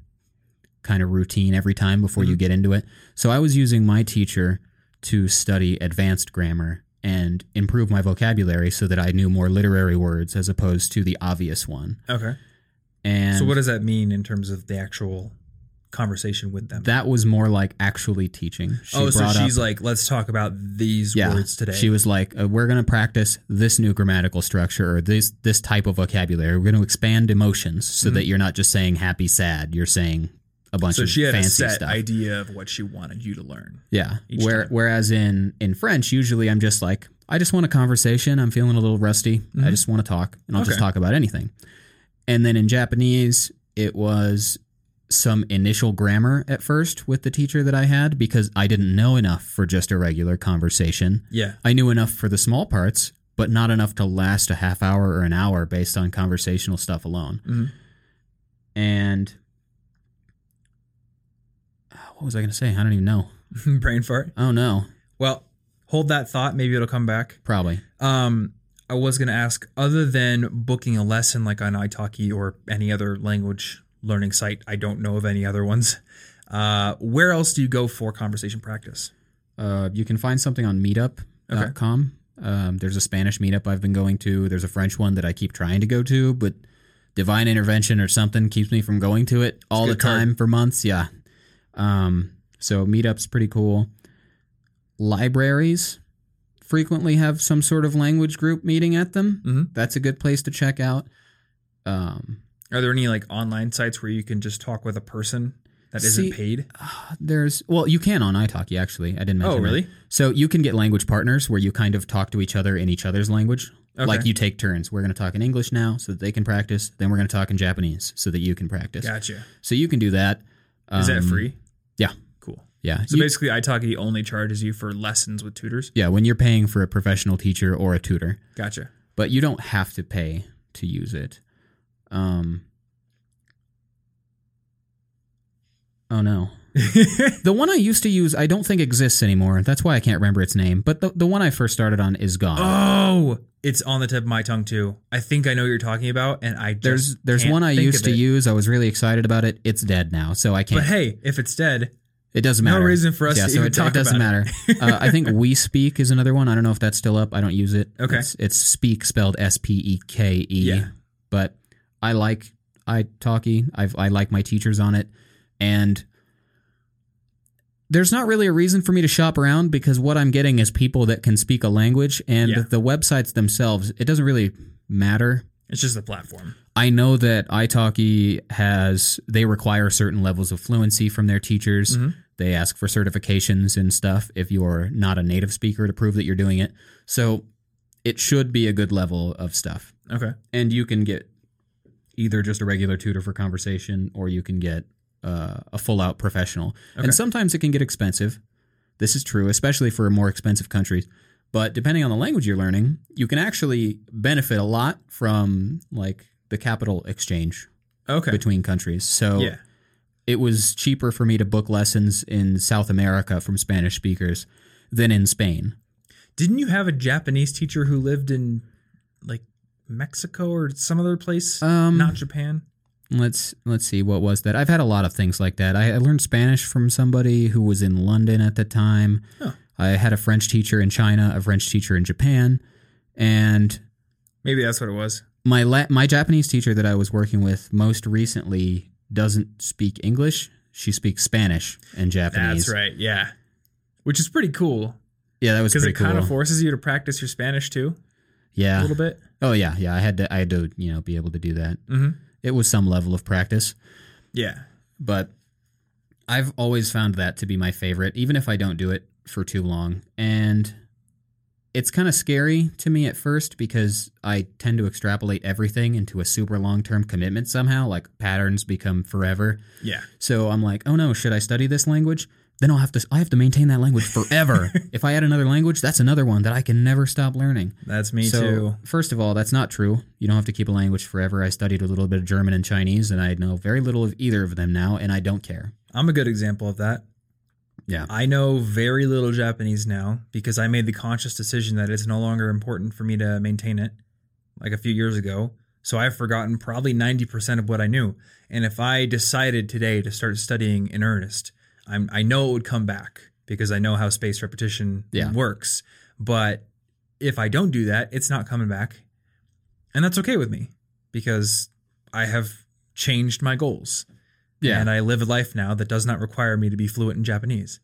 kind of routine every time before you mm-hmm. get into it. So i was using my teacher to study advanced grammar and improve my vocabulary so that i knew more literary words as opposed to the obvious one. Okay. and so what does that mean in terms of the actual conversation with them? that was more like actually teaching she oh, so she's up- like, let's talk about these words today. She was like, uh, "We're going to practice this new grammatical structure or this this type of vocabulary. We're going to expand emotions so that you're not just saying happy, sad. You're saying a bunch Mm-hmm. so of she had a fancy set stuff. idea of what she wanted you to learn. yeah. Where, whereas in in French, usually I'm just like, I just want a conversation. I'm feeling a little rusty. I just want to talk, and I'll just Mm-hmm. Talk about anything. And then in Japanese, it was some initial grammar at first with the teacher that I had because I didn't know enough for just a regular conversation. Yeah. I knew enough for the small parts, but not enough to last a half hour or an hour based on conversational stuff alone. Mhm. And uh, what was I going to say? I don't even know. Brain fart. Oh no, Well, hold that thought. Maybe it'll come back. probably. Um, I was going to ask, other than booking a lesson like on italki or any other language learning site, I don't know of any other ones. Uh, where else do you go for conversation practice? Uh, you can find something on meetup.com. Um, there's a Spanish meetup I've been going to. There's a French one that I keep trying to go to, but divine intervention or something keeps me from going to it all the card. time for months. Yeah. Um, so meetup's pretty cool. Libraries frequently have some sort of language group meeting at them. Mhm. That's a good place to check out. Um, Are there any like online sites where you can just talk with a person that isn't paid? there's well, you can on italki actually. I didn't mention. Oh, that. really? So you can get language partners where you kind of talk to each other in each other's language. Okay. Like you take turns. We're going to talk in English now so that they can practice. Then we're going to talk in Japanese so that you can practice. Gotcha. So you can do that. Is that Um, free? yeah. Cool. Yeah. So You- basically, italki only charges you for lessons with tutors. yeah, when you're paying for a professional teacher or a tutor, Gotcha. but you don't have to pay to use it. Um. Oh no. The one I used to use, I don't think exists anymore. That's why I can't remember its name. But the, the one I first started on is gone. oh, it's on the tip of my tongue too. I think I know what you're talking about, and I there's there's one I used to use. I was really excited about it. It's dead now, so I can't. But hey, if it's dead, it doesn't matter. no reason for us yeah, to so even it, talk it doesn't matter. uh, I think WeSpeke is another one. I don't know if that's still up. I don't use it. Okay. It's, it's Speak spelled S P E K E. Yeah. But I like italki. I I like my teachers on it, and there's not really a reason for me to shop around because what I'm getting is people that can speak a language, and Yeah. the websites themselves. It doesn't really matter. it's just a platform. I know that italki has they require certain levels of fluency from their teachers. Mhm. They ask for certifications and stuff if you're not a native speaker to prove that you're doing it. So it should be a good level of stuff. Okay. And you can get either just a regular tutor for conversation or you can get uh, a full out professional. Okay. And sometimes it can get expensive. This is true, especially for more expensive countries. But depending on the language you're learning, you can actually benefit a lot from like the capital exchange Okay. between countries. So yeah. it was cheaper for me to book lessons in South America from Spanish speakers than in Spain. Didn't you have a Japanese teacher who lived in like Mexico or some other place? Um, not Japan. Let's let's see what was that. I've had a lot of things like that. I, I learned Spanish from somebody who was in London at the time. Huh. I had a French teacher in China, a French teacher in Japan, and Maybe that's what it was. my la- my Japanese teacher that I was working with most recently doesn't speak English. She speaks Spanish and Japanese. That's right. Yeah. Which is pretty cool Yeah, that was cool. because it kind of forces you to practice your Spanish too a little bit. Oh yeah, yeah. I had to I had to you know be able to do that. Mm-hmm. It was some level of practice. Yeah. but I've always found that to be my favorite, even if I don't do it for too long. And it's kind of scary to me at first because I tend to extrapolate everything into a super long term commitment somehow, like patterns become forever. Yeah. So I'm like, oh no, should I study this language? Then I'll have to I have to maintain that language forever. if I add another language, that's another one that I can never stop learning. That's me so, too. first of all, that's not true. You don't have to keep a language forever. I studied a little bit of German and Chinese, and I know very little of either of them now, and I don't care. I'm a good example of that. Yeah. I know very little Japanese now because I made the conscious decision that it's no longer important for me to maintain it like a few years ago. So I've forgotten probably 90% of what I knew. And if I decided today to start studying in earnest, I'm, I know it would come back because I know how spaced repetition Yeah. works. But if I don't do that, it's not coming back. And that's okay with me because I have changed my goals. Yeah. And I live a life now that does not require me to be fluent in Japanese.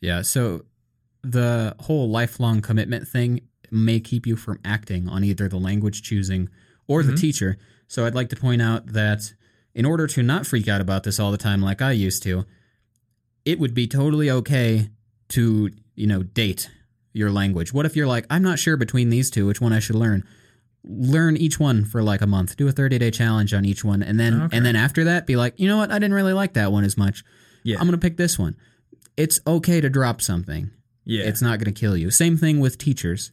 Yeah. So the whole lifelong commitment thing may keep you from acting on either the language choosing or the Mhm. teacher. So I'd like to point out that in order to not freak out about this all the time like I used to, it would be totally okay to, you know, date your language. What if you're like, I'm not sure between these two which one I should learn? Learn each one for like a month. Do a 30 day challenge on each one, and then Okay. and then after that, be like, you know what? I didn't really like that one as much. Yeah. I'm gonna pick this one. It's okay to drop something. yeah. It's not going to kill you. Same thing with teachers.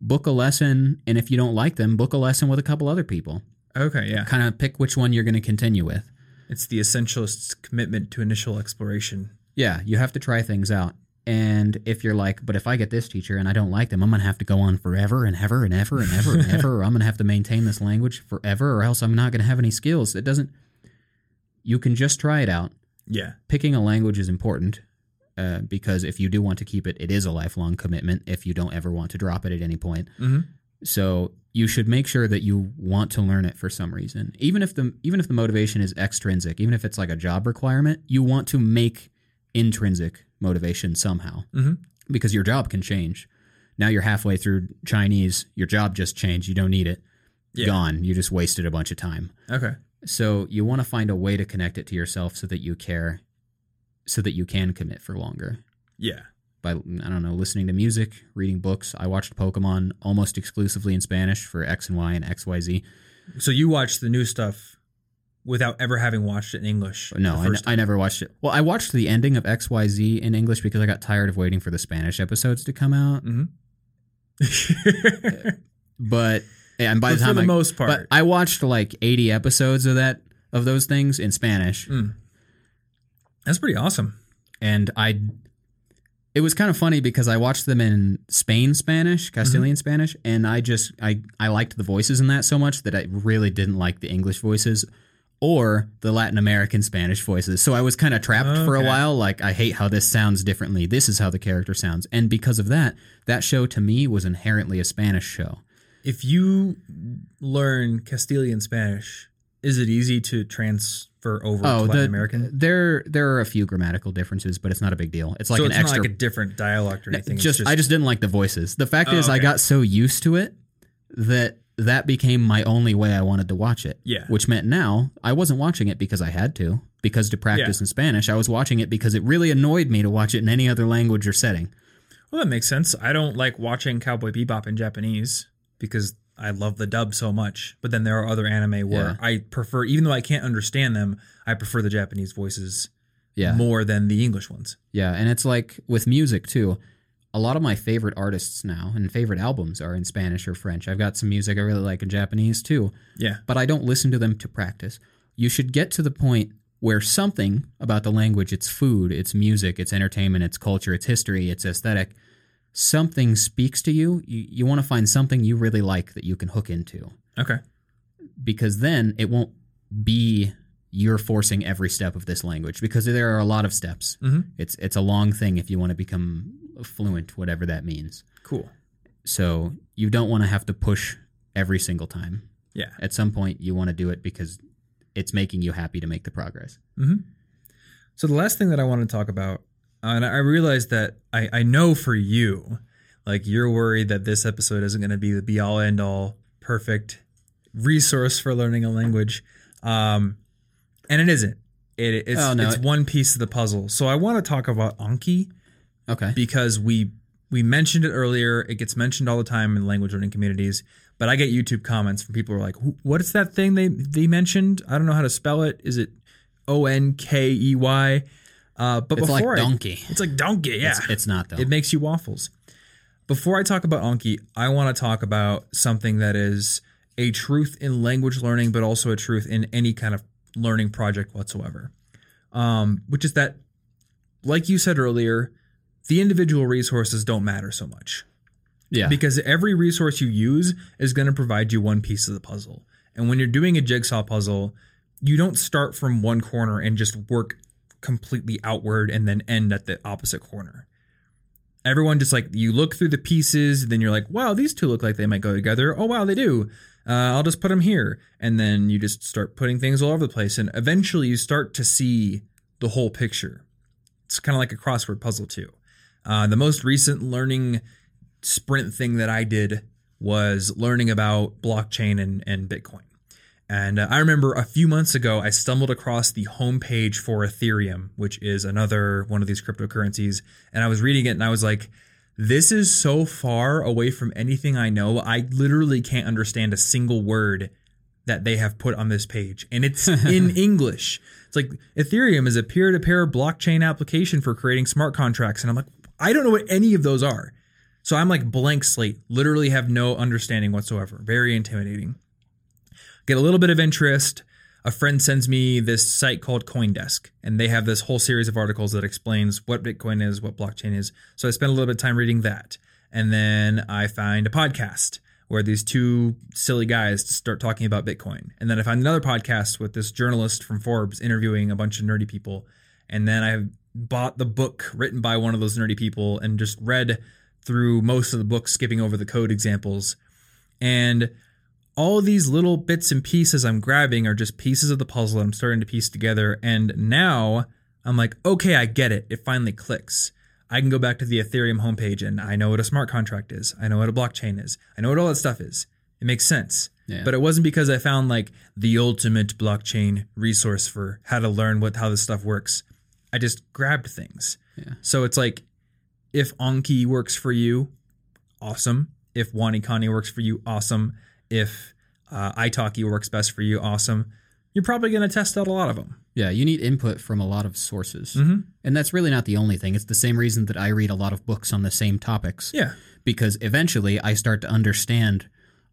Book a lesson, and if you don't like them, book a lesson with a couple other people. okay. Yeah. Kind of pick which one you're going to continue with. It's the essentialist commitment to initial exploration. Yeah, you have to try things out. And if you're like, but if I get this teacher and I don't like them, I'm going to have to go on forever and ever and ever and ever and ever, or I'm going to have to maintain this language forever, or else I'm not going to have any skills. It doesn't. You can just try it out. Yeah. Picking a language is important uh, because if you do want to keep it, it is a lifelong commitment if you don't ever want to drop it at any point. Mm-hmm. So you should make sure that you want to learn it for some reason. Even if the even if the motivation is extrinsic, even if it's like a job requirement, you want to make intrinsic motivation somehow. Mhm. Because your job can change. Now you're halfway through Chinese, your job just changed, you don't need it. Yeah. Gone. You just wasted a bunch of time. Okay. So you want to find a way to connect it to yourself so that you care so that you can commit for longer Yeah. by I don't know listening to music, reading books. I watched Pokemon almost exclusively in Spanish for X and Y and X Y Z. So you watch the new stuff without ever having watched it in English. No, the I, never watched it. Well, I watched the ending of X Y Z in English because I got tired of waiting for the Spanish episodes to come out. time. But and by But the for the I, most but part. I watched like eighty episodes of that of those things in Spanish, Mm. That's pretty awesome. and I. It was kind of funny because I watched them in Spain Spanish, Castilian Mm-hmm. Spanish, and I just I I liked the voices in that so much that I really didn't like the English voices or the Latin American Spanish voices. So I was kind of trapped for a while like I hate how this sounds differently. This is how the character sounds. And because of that, that show to me was inherently a Spanish show. If you learn Castilian Spanish, is it easy to transfer over oh, to Oh, Latin the, American? there there are a few grammatical differences, but it's not a big deal. It's like so an it's extra like a different dialect or anything. it's just, I just didn't like the voices. The fact Oh, is, I got so used to it that that became my only way I wanted to watch it. Yeah. Which meant now I wasn't watching it because I had to, because to practice Yeah. in Spanish. I was watching it because it really annoyed me to watch it in any other language or setting. Well, that makes sense. I don't like watching Cowboy Bebop in Japanese because I love the dub so much. But then there are other anime where I prefer, even though I can't understand them, I prefer the Japanese voices Yeah. more than the English ones. Yeah. And it's like with music too. A lot of my favorite artists now and favorite albums are in Spanish or French. I've got some music I really like in Japanese too. Yeah. but I don't listen to them to practice. you should get to the point where something about the language, its food, its music, its entertainment, its culture, its history, its aesthetic, something speaks to you. You, you want to find something you really like that you can hook into Okay. because then it won't be you're forcing every step of this language because there are a lot of steps. Mhm. It's it's a long thing if you want to become fluent, whatever that means. Cool. So you don't want to have to push every single time. Yeah. At some point, you want to do it because it's making you happy to make the progress. So the last thing that I want to talk about, uh, and I realized that I, I know for you, like you're worried that this episode isn't going to be the be all end all perfect resource for learning a language, um, and it isn't. It, it's Oh, no, it's one piece of the puzzle. So I want to talk about Anki Okay. because we we mentioned it earlier. It gets mentioned all the time in language learning communities. But I get YouTube comments from people who are like, "What is that thing they they mentioned? I don't know how to spell it. Is it O N K E Y?" Uh, but It's like before I- donkey. it's like donkey. Yeah, It's, it's not though. it makes you waffles. Before I talk about Anki, I want to talk about something that is a truth in language learning, but also a truth in any kind of learning project whatsoever. Um, which is that, like you said earlier, the individual resources don't matter so much yeah. because every resource you use is going to provide you one piece of the puzzle. And when you're doing a jigsaw puzzle, you don't start from one corner and just work completely outward and then end at the opposite corner. Everyone just like you look through the pieces, then you're like, wow, these two look like they might go together. Oh, wow, they do. Uh, I'll just put them here. And then you just start putting things all over the place. And eventually you start to see the whole picture. It's kind of like a crossword puzzle, too. Uh, the most recent learning sprint thing that I did was learning about blockchain and, and Bitcoin. And uh, I remember a few months ago, I stumbled across the homepage for Ethereum, which is another one of these cryptocurrencies. And I was reading it and I was like, this is so far away from anything I know. I literally can't understand a single word that they have put on this page. And it's in English. It's like Ethereum is a peer to peer blockchain application for creating smart contracts. And I'm like, I don't know what any of those are. So I'm like blank slate, literally have no understanding whatsoever. Very intimidating. Get a little bit of interest. A friend sends me this site called Coindesk, and they have this whole series of articles that explains what Bitcoin is, what blockchain is. So I spend a little bit of time reading that. And then I find a podcast where these two silly guys start talking about Bitcoin. And then I find another podcast with this journalist from Forbes interviewing a bunch of nerdy people. And then I bought the book written by one of those nerdy people and just read through most of the book, skipping over the code examples. And all these little bits and pieces I'm grabbing are just pieces of the puzzle that I'm starting to piece together. And now I'm like, okay, I get it. It finally clicks. I can go back to the Ethereum homepage and I know what a smart contract is. I know what a blockchain is. I know what all that stuff is. It makes sense. Yeah. But it wasn't because I found like the ultimate blockchain resource for how to learn what how this stuff works. I just grabbed things. Yeah. So it's like if Anki works for you, awesome. If WaniKani works for you, awesome. If uh, Italki works best for you, awesome. You're probably going to test out a lot of them. Yeah, you need input from a lot of sources. Mhm. And that's really not the only thing. It's the same reason that I read a lot of books on the same topics. Yeah. Because eventually I start to understand,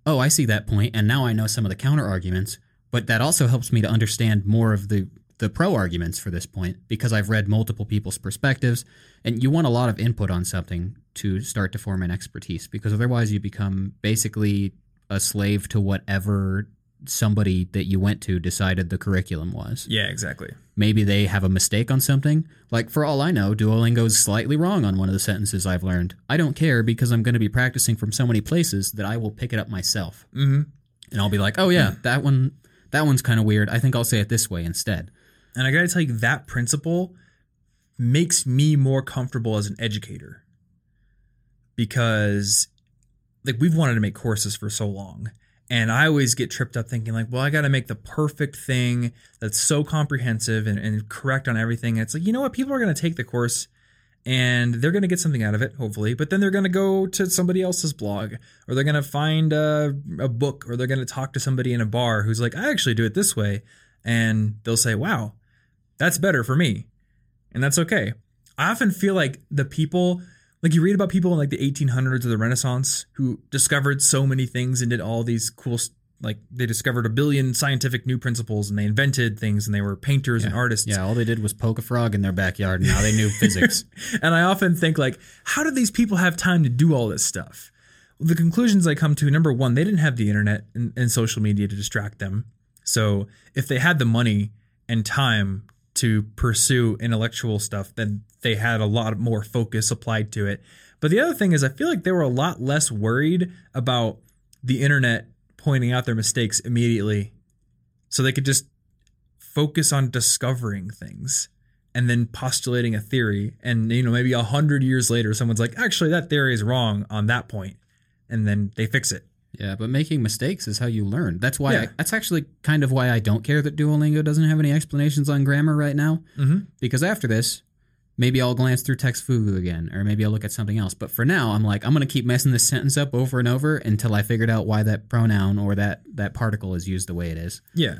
oh, I see that point, and now I know some of the counter arguments. But that also helps me to understand more of the, the pro arguments for this point because I've read multiple people's perspectives. And you want a lot of input on something to start to form an expertise because otherwise you become basically a slave to whatever somebody that you went to decided the curriculum was Yeah, exactly. maybe they have a mistake on something. Like for all I know, Duolingo's slightly wrong on one of the sentences I've learned. I don't care because I'm going to be practicing from so many places that I will pick it up myself. Mm-hmm. And I'll be like, "Oh yeah, that one that one's kind of weird. I think I'll say it this way instead." And I got to tell you, that principle makes me more comfortable as an educator because, like, we've wanted to make courses for so long. And I always get tripped up thinking, like, well, I got to make the perfect thing that's so comprehensive and, and correct on everything. And it's like, you know what? People are going to take the course and they're going to get something out of it, hopefully. But then they're going to go to somebody else's blog or they're going to find a, a book or they're going to talk to somebody in a bar who's like, I actually do it this way. And they'll say, wow, that's better for me. And that's okay. I often feel like the people, like you read about people in like the 1800s or the Renaissance who discovered so many things and did all these cool like they discovered a billion scientific new principles and they invented things and they were painters and artists. Yeah, all they did was poke a frog in their backyard, and now they knew physics. And I often think like, how did these people have time to do all this stuff? Well, the conclusions I come to number one, they didn't have the internet and, and social media to distract them. So if they had the money and time to pursue intellectual stuff, then they had a lot more focus applied to it. But the other thing is, I feel like they were a lot less worried about the internet pointing out their mistakes immediately. So they could just focus on discovering things and then postulating a theory. And, you know, maybe a hundred years later, someone's like, actually, that theory is wrong on that point. And then they fix it. Yeah, but making mistakes is how you learn. That's why. Yeah. I, that's actually kind of why I don't care that Duolingo doesn't have any explanations on grammar right now. Mm-hmm. Because after this, maybe I'll glance through TextFugu again, or maybe I'll look at something else. But for now, I'm like, I'm gonna keep messing this sentence up over and over until I figured out why that pronoun or that that particle is used the way it is. Yeah.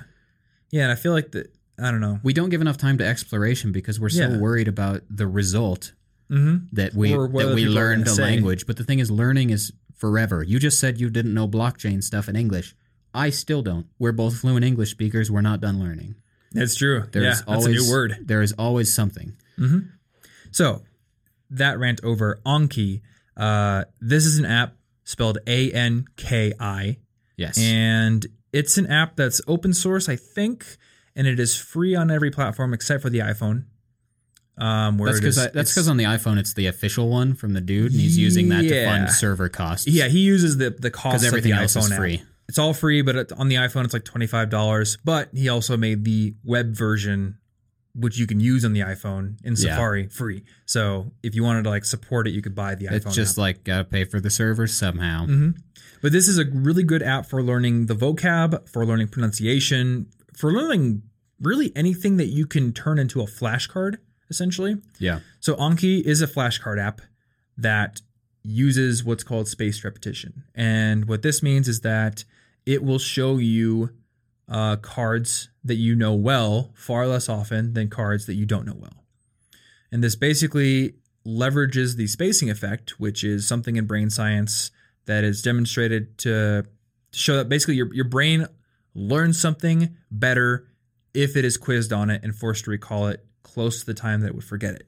Yeah. And I feel like that, I don't know. We don't give enough time to exploration because we're so Yeah. worried about the result Mm-hmm. that we that we people are learned a say. language. But the thing is, learning is forever. You just said you didn't know blockchain stuff in English. I still don't. We're both fluent English speakers. We're not done learning. That's true. There's yeah. That's always a new word. There is always something. So that rant over Anki. Uh, this is an app spelled A N K I, Yes. and it's an app that's open source, I think, and it is free on every platform except for the iPhone. Um, where that's because that's because on the iPhone it's the official one from the dude, and he's using that to Yeah. fund server costs. yeah he uses the the cost because everything else is app. free. It's all free, but on the iPhone it's like twenty five dollars. But he also made the web version, which you can use on the iPhone in Yeah. Safari free. So if you wanted to like support it, you could buy the iPhone. It's just app. like gotta pay for the server somehow. Mm-hmm. But this is a really good app for learning the vocab, for learning pronunciation, for learning really anything that you can turn into a flashcard, essentially. Yeah. So Anki is a flashcard app that uses what's called spaced repetition. And what this means is that it will show you uh, cards that you know well far less often than cards that you don't know well. And this basically leverages the spacing effect, which is something in brain science that is demonstrated to show that basically your, your brain learns something better if it is quizzed on it and forced to recall it close to the time that it would forget it.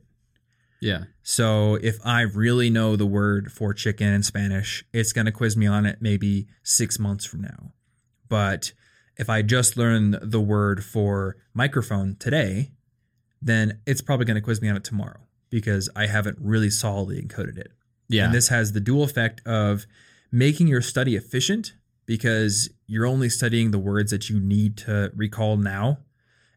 Yeah. So if I really know the word for chicken in Spanish, it's going to quiz me on it maybe six months from now. But if I just learn the word for microphone today, then it's probably going to quiz me on it tomorrow because I haven't really solidly encoded it. Yeah. And this has the dual effect of making your study efficient because you're only studying the words that you need to recall now,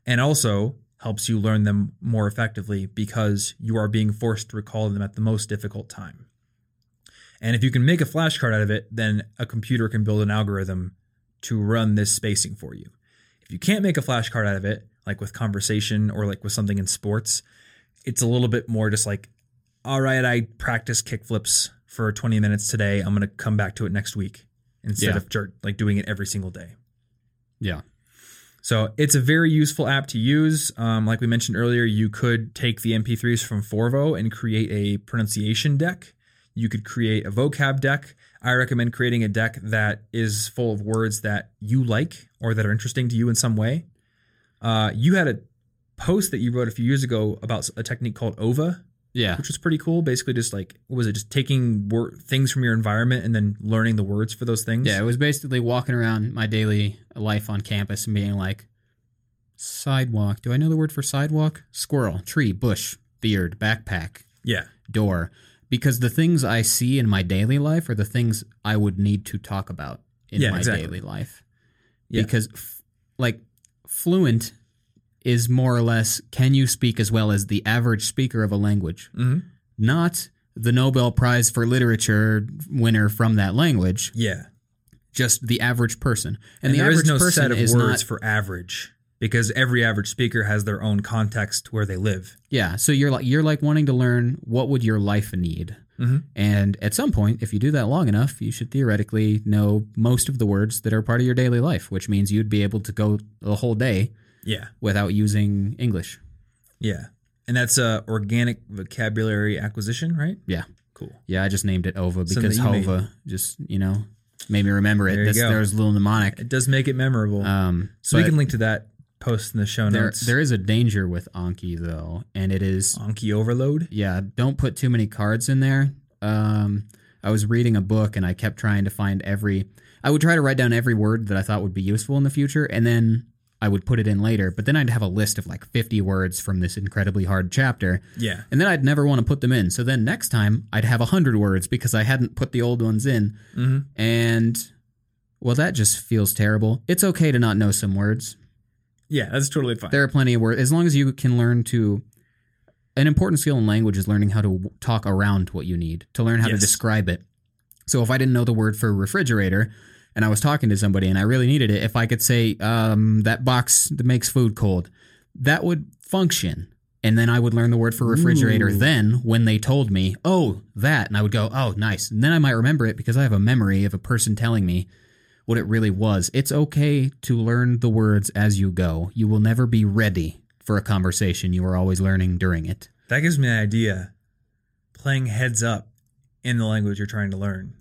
and also helps you learn them more effectively because you are being forced to recall them at the most difficult time. And if you can make a flashcard out of it, then a computer can build an algorithm to run this spacing for you. If you can't make a flashcard out of it, like with conversation or like with something in sports, it's a little bit more just like, all right, I practiced kickflips for 20 minutes today. I'm going to come back to it next week instead Yeah. of like doing it every single day. yeah. So it's a very useful app to use. Um, like we mentioned earlier, you could take the MP3s from Forvo and create a pronunciation deck. You could create a vocab deck. I recommend creating a deck that is full of words that you like or that are interesting to you in some way. Uh, you had a post that you wrote a few years ago about a technique called OVA, Yeah. which was pretty cool. Basically, just like what was it just taking wor- things from your environment and then learning the words for those things? Yeah, it was basically walking around my daily life on campus and being like, sidewalk. Do I know the word for sidewalk? Squirrel, tree, bush, beard, backpack, yeah, door. Because the things I see in my daily life are the things I would need to talk about in Yeah, my exactly. daily life. Yeah. Because, f- like, fluent is more or less can you speak as well as the average speaker of a language, hmm not the Nobel Prize for Literature winner from that language, yeah. just the average person. And, And, the there average is no person set of words not for average because every average speaker has their own context where they live. Yeah, so you're like you're like wanting to learn what would your life need. Mhm. And at some point, if you do that long enough, you should theoretically know most of the words that are part of your daily life, which means you'd be able to go the whole day Yeah, without using English. yeah, and that's a organic vocabulary acquisition, right? Yeah. Cool. Yeah, I just named it OVA because. HOVA just, you know, made me remember it. There you This, go. there was a little mnemonic. It does make it memorable. Um, so we can link to that post in the show there, notes. there is a danger with Anki though, and it is Anki overload. yeah. Don't put too many cards in there. Um, I was reading a book and I kept trying to find every. I would try to write down every word that I thought would be useful in the future, and then I would put it in later. But then I'd have a list of like 50 words from this incredibly hard chapter, Yeah. and then I'd never want to put them in. So then next time I'd have 100 words because I hadn't put the old ones in. hmm And well, that just feels terrible. It's okay to not know some words. Yeah, that's totally fine. There are plenty of words as long as you can learn to. An important skill in language is learning how to talk around what you need to learn how to describe it. So if I didn't know the word for refrigerator, and I was talking to somebody and I really needed it, if I could say um, that box that makes food cold, that would function. And then I would learn the word for refrigerator. Ooh. Then when they told me, oh, that, and I would go, oh, nice. And then I might remember it because I have a memory of a person telling me what it really was. It's okay to learn the words as you go. You will never be ready for a conversation. You are always learning during it. that gives me an idea. Playing heads up in the language you're trying to learn.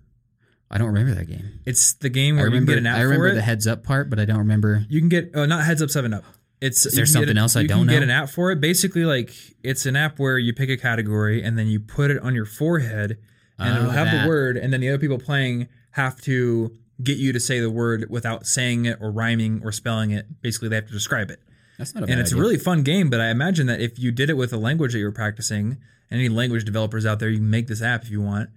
I don't remember that game. It's the game I where you can remember, get an app I remember for it. the heads up part, but I don't remember. You can get oh, not heads up seven up. It's Is you there get something a- else I you don't can get an app for it. Basically, like it's an app where you pick a category and then you put it on your forehead, and Oh, it'll have that. the word, and then the other people playing have to get you to say the word without saying it or rhyming or spelling it. Basically, they have to describe it, That's not a bad and it's idea. a really fun game. But I imagine that if you did it with a language that you were practicing, any language developers out there, you can make this app if you want.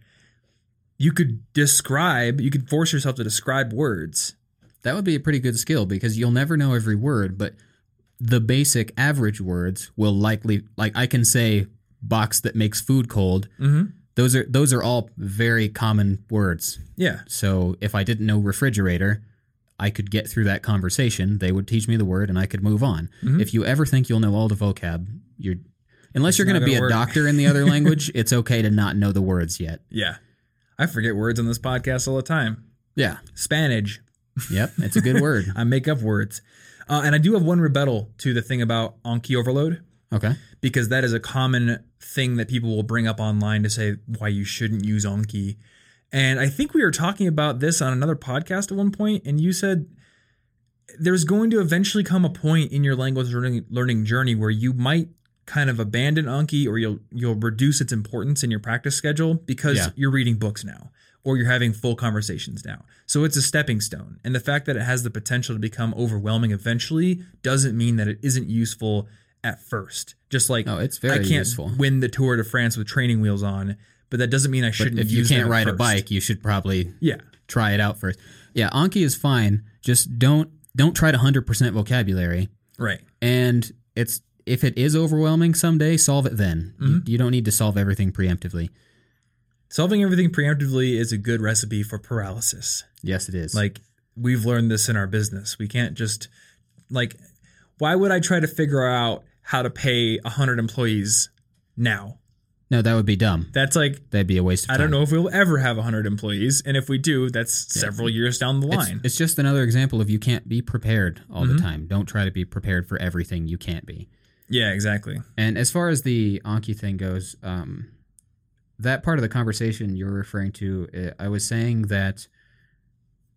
You could describe. You could force yourself to describe words. That would be a pretty good skill because you'll never know every word, but the basic average words will likely like I can say box that makes food cold. Mm-hmm. Those are those are all very common words. Yeah. So if I didn't know refrigerator, I could get through that conversation. They would teach me the word and I could move on. Mhm. If you ever think you'll know all the vocab, you're unless It's you're going to be a doctor in the other language, it's okay to not know the words yet. Yeah. I forget words on this podcast all the time. Yeah. Spanish. Yep, it's a good word. I make up words. Uh, and I do have one rebuttal to the thing about Anki overload Okay. because that is a common thing that people will bring up online to say why you shouldn't use Anki. And I think we were talking about this on another podcast at one point, and you said there's going to eventually come a point in your language learning, learning journey where you might kind of abandon Anki or you'll you'll reduce its importance in your practice schedule because Yeah. you're reading books now or you're having full conversations now. So it's a stepping stone. And the fact that it has the potential to become overwhelming eventually doesn't mean that it isn't useful at first. Just like Oh, it's very I can't useful. win the Tour de France with training wheels on, but that doesn't mean I shouldn't if you can't ride a bike, you should probably Yeah. try it out first. Yeah, Anki is fine. Just don't don't try to hundred percent vocabulary. Right. And it's if it is overwhelming someday, solve it then. You, Mm-hmm. you don't need to solve everything preemptively. Solving everything preemptively is a good recipe for paralysis. Yes, it is. Like we've learned this in our business. We can't just like why would I try to figure out how to pay 100 employees now? no, that would be dumb. That's like That'd be a waste of I don't know if we'll ever have 100 employees and if we do, that's several years down the It's, line. it's just another example of you can't be prepared all Mm-hmm. the time. Don't try to be prepared for everything you can't be. Yeah, exactly. And as far as the Anki thing goes, um, that part of the conversation you're referring to, uh, I was saying that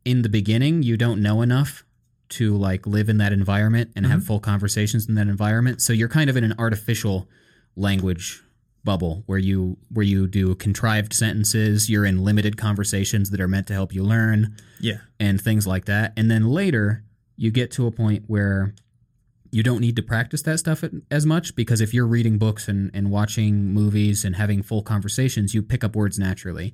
in the beginning, you don't know enough to like live in that environment and have full conversations in that environment. So you're kind of in an artificial language bubble where you where you do contrived sentences. You're in limited conversations that are meant to help you learn Yeah. and things like that. And then later, you get to a point where you don't need to practice that stuff as much because if you're reading books and, and watching movies and having full conversations, you pick up words naturally.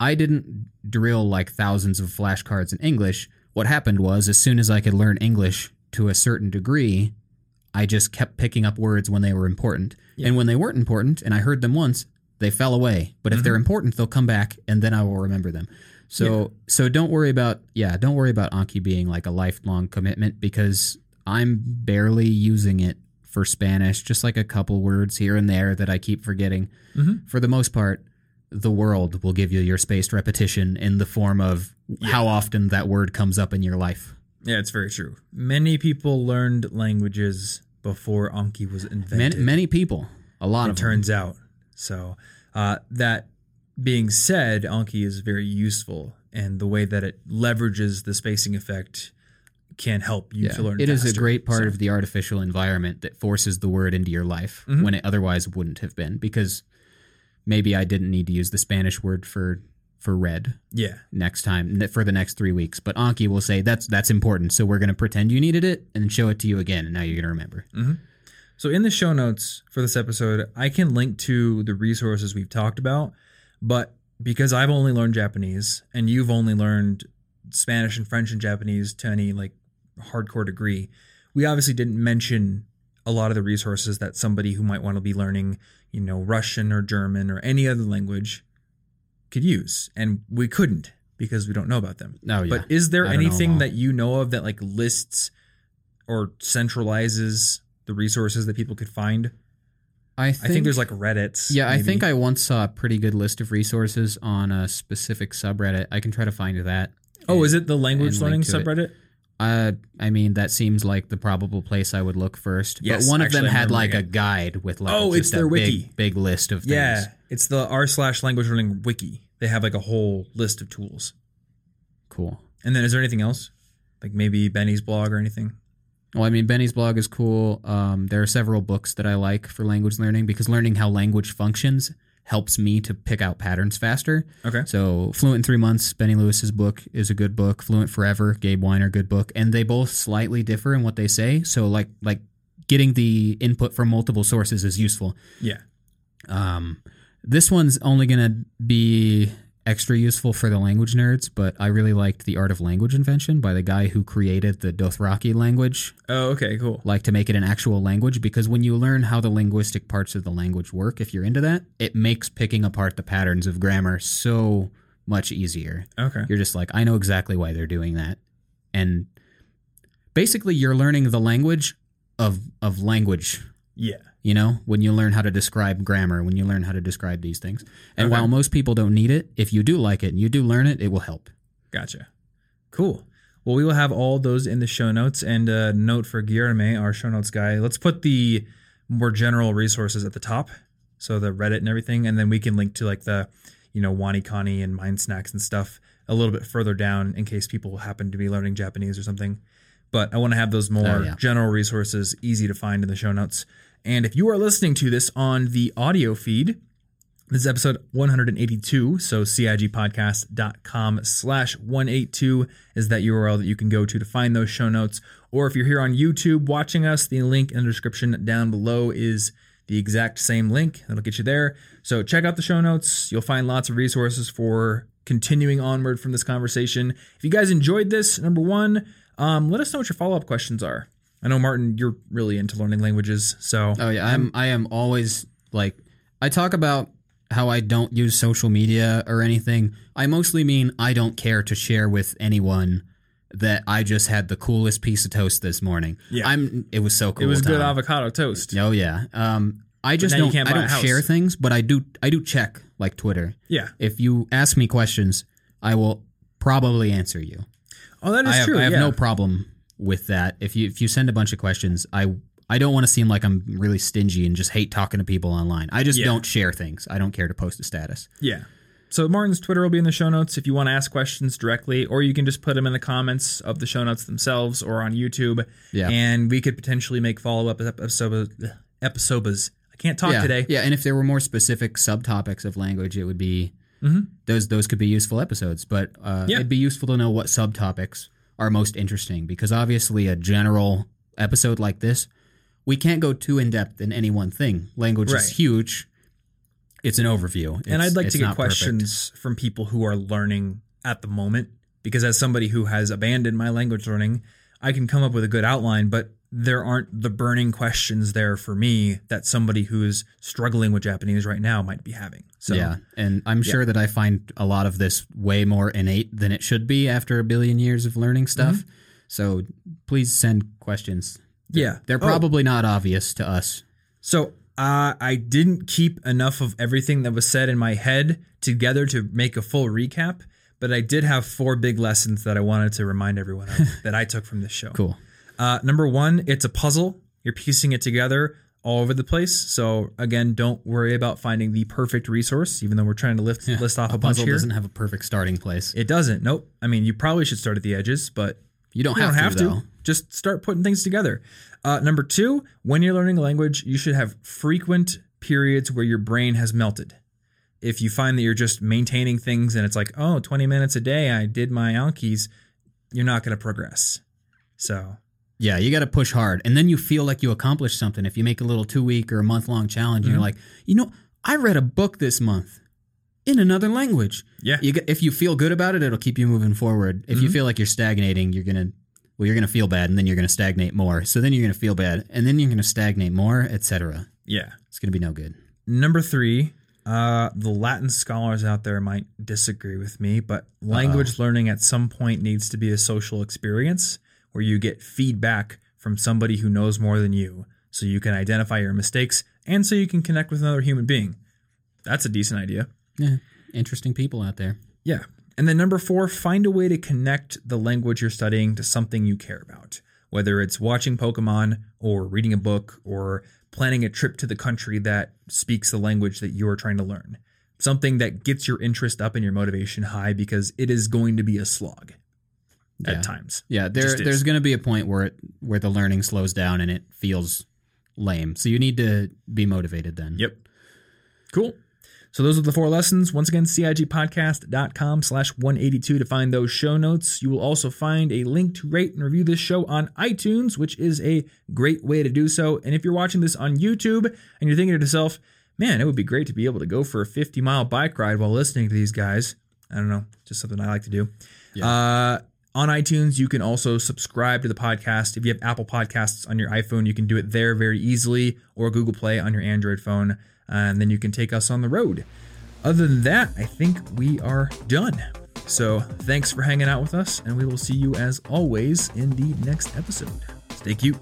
I didn't drill like thousands of flashcards in English. What happened was, as soon as I could learn English to a certain degree, I just kept picking up words when they were important. And when they weren't important and I heard them once, they fell away. But if mm-hmm. they're important, they'll come back and then I will remember them. So so don't worry about yeah, don't worry about Anki being like a lifelong commitment because I'm barely using it for Spanish, just like a couple words here and there that I keep forgetting. Mhm. For the most part, the world will give you your spaced repetition in the form of how often that word comes up in your life. Yeah, it's very true. Many people learned languages before Anki was invented. Many, many people, a lot it of them. turns out. So uh, that being said, Anki is very useful and the way that it leverages the spacing effect can help you to learn. it. It is a great part So- of the artificial environment that forces the word into your life Mhm. when it otherwise wouldn't have been because maybe I didn't need to use the Spanish word for for red yeah. next time for the next 3 weeks but Anki will say that's that's important so we're going to pretend you needed it and then show it to you again and now you're going to remember. So in the show notes for this episode, I can link to the resources we've talked about, but because I've only learned Japanese and you've only learned Spanish and French and Japanese to any like hardcore degree, we obviously didn't mention a lot of the resources that somebody who might want to be learning, you know, Russian or German or any other language could use. And we couldn't because we don't know about them. Oh yeah. But is there anything that you know of that like lists or centralizes the resources that people could find? I I think there's like Reddit's. Yeah, I think I once saw a pretty good list of resources on a specific subreddit. I can try to find that. Oh, is it the language learning subreddit? it. Uh, I mean, that seems like the probable place I would look first. Yes, but one of actually, them had like a guide with like Oh, just it's their a wiki. big, big list of things. Yeah, it's the r slash language learning wiki. They have like a whole list of tools. Cool. And then is there anything else? Like maybe Benny's blog or anything? Well, I mean, Benny's blog is cool. Um, there are several books that I like for language learning because learning how language functions helps me to pick out patterns faster. Okay. So, Fluent in Three Months, Benny Lewis's book is a good book. Fluent Forever, Gabe Wyner, good book, and they both slightly differ in what they say. So, like, like getting the input from multiple sources is useful. Yeah. Um, this one's only gonna be extra useful for the language nerds, but I really liked the Art of Language Invention by the guy who created the Dothraki language Oh, okay, cool. like to make it an actual language because when you learn how the linguistic parts of the language work, if you're into that, it makes picking apart the patterns of grammar so much easier. Okay. You're just like, I know exactly why they're doing that. And basically you're learning the language of of language, Yeah. You know, when you learn how to describe grammar, when you learn how to describe these things. And Okay. while most people don't need it, if you do like it and you do learn it, it will help. Gotcha. Cool. Well, we will have all those in the show notes. And a note for Guillerme, our show notes guy. Let's put the more general resources at the top, so the Reddit and everything, and then we can link to like the, you know, WaniKani and MindSnacks and stuff a little bit further down in case people happen to be learning Japanese or something. But I want to have those more Oh, yeah. general resources easy to find in the show notes. And if you are listening to this on the audio feed, this is episode 182. So CIGpodcast.com slash 182 is that URL that you can go to to find those show notes. Or if you're here on YouTube watching us, the link in the description down below is the exact same link. That'll get you there. So check out the show notes. You'll find lots of resources for continuing onward from this conversation. If you guys enjoyed this, number one, um, let us know what your follow-up questions are. I know Martin, you're really into learning languages, so Oh yeah, I'm I am always like I talk about how I don't use social media or anything. I mostly mean I don't care to share with anyone that I just had the coolest piece of toast this morning. Yeah. I'm it was so cool. it was good Tom. avocado toast. Oh yeah. Um I just don't I don't share things, but I do I do check like Twitter. Yeah. If you ask me questions, I will probably answer you. Oh, that is I have, true. I have yeah. no problem with that. If you if you send a bunch of questions, I I don't want to seem like I'm really stingy and just hate talking to people online. I just Yeah. don't share things. I don't care to post a status. Yeah. So Martin's Twitter will be in the show notes if you want to ask questions directly, or you can just put them in the comments of the show notes themselves or on YouTube. Yeah. And we could potentially make follow up episodes. Episodes. I can't talk yeah, today. Yeah, and if there were more specific subtopics of language, it would be Mhm. those those could be useful episodes. But uh, Yeah. it'd be useful to know what subtopics are most interesting because obviously a general episode like this, we can't go too in depth in any one thing. Language Right. is huge. It's an overview, and I'd like to get not perfect. questions from people who are learning at the moment, because as somebody who has abandoned my language learning, I can come up with a good outline, but there aren't the burning questions there for me that somebody who's struggling with Japanese right now might be having. So yeah, and I'm sure that I find a lot of this way more innate than it should be after a billion years of learning stuff. Mm-hmm. So please send questions. yeah, They're Oh, probably not obvious to us. So uh, I didn't keep enough of everything that was said in my head together to make a full recap, but I did have four big lessons that I wanted to remind everyone of that I took from this show. Cool. Uh, number one, it's a puzzle. You're piecing it together. all over the place. So again, don't worry about finding the perfect resource, even though we're trying to lift, list off a, A bunch puzzle here. doesn't have a perfect starting place. It doesn't. Nope. I mean, you probably should start at the edges, but You don't you have, don't have to. Just start putting things together. Uh, number two, when you're learning a language, you should have frequent periods where your brain has melted. If you find that you're just maintaining things and it's like, oh, 20 minutes a day, I did my Anki's, you're not going to progress. So, Yeah, you got to push hard, and then you feel like you accomplished something. If you make a little two week or a month long challenge, and Mhm. you're like, you know, I read a book this month in another language. yeah. You if you feel good about it, it'll keep you moving forward. If you Mhm. feel like you're stagnating, you're gonna well, you're gonna feel bad, and then you're gonna stagnate more. So then you're gonna feel bad, and then you're gonna stagnate more, etc. Yeah. It's gonna be no good. Number three, uh, the Latin scholars out there might disagree with me, but language learning at some point needs to be a social experience where you get feedback from somebody who knows more than you so you can identify your mistakes and so you can connect with another human being. That's a decent idea. Yeah, interesting people out there. Yeah. And then number four, find a way to connect the language you're studying to something you care about, whether it's watching Pokemon or reading a book or planning a trip to the country that speaks the language that you're trying to learn. Something that gets your interest up and your motivation high because it is going to be a slog Yeah. at times. Yeah, there, there's going to be a point where it where the learning slows down and it feels lame. So you need to be motivated then. Yep. Cool. So those are the four lessons. Once again, CIGpodcast.com slash 182 to find those show notes. You will also find a link to rate and review this show on iTunes, which is a great way to do so. And if you're watching this on YouTube and you're thinking to yourself, man, it would be great to be able to go for a 50 mile bike ride while listening to these guys. I don't know, just something I like to do. Uh, on iTunes, you can also subscribe to the podcast. If you have Apple Podcasts on your iPhone, you can do it there very easily, or Google Play on your Android phone, and then you can take us on the road. Other than that, I think we are done. So thanks for hanging out with us, and we will see you as always in the next episode. Stay cute.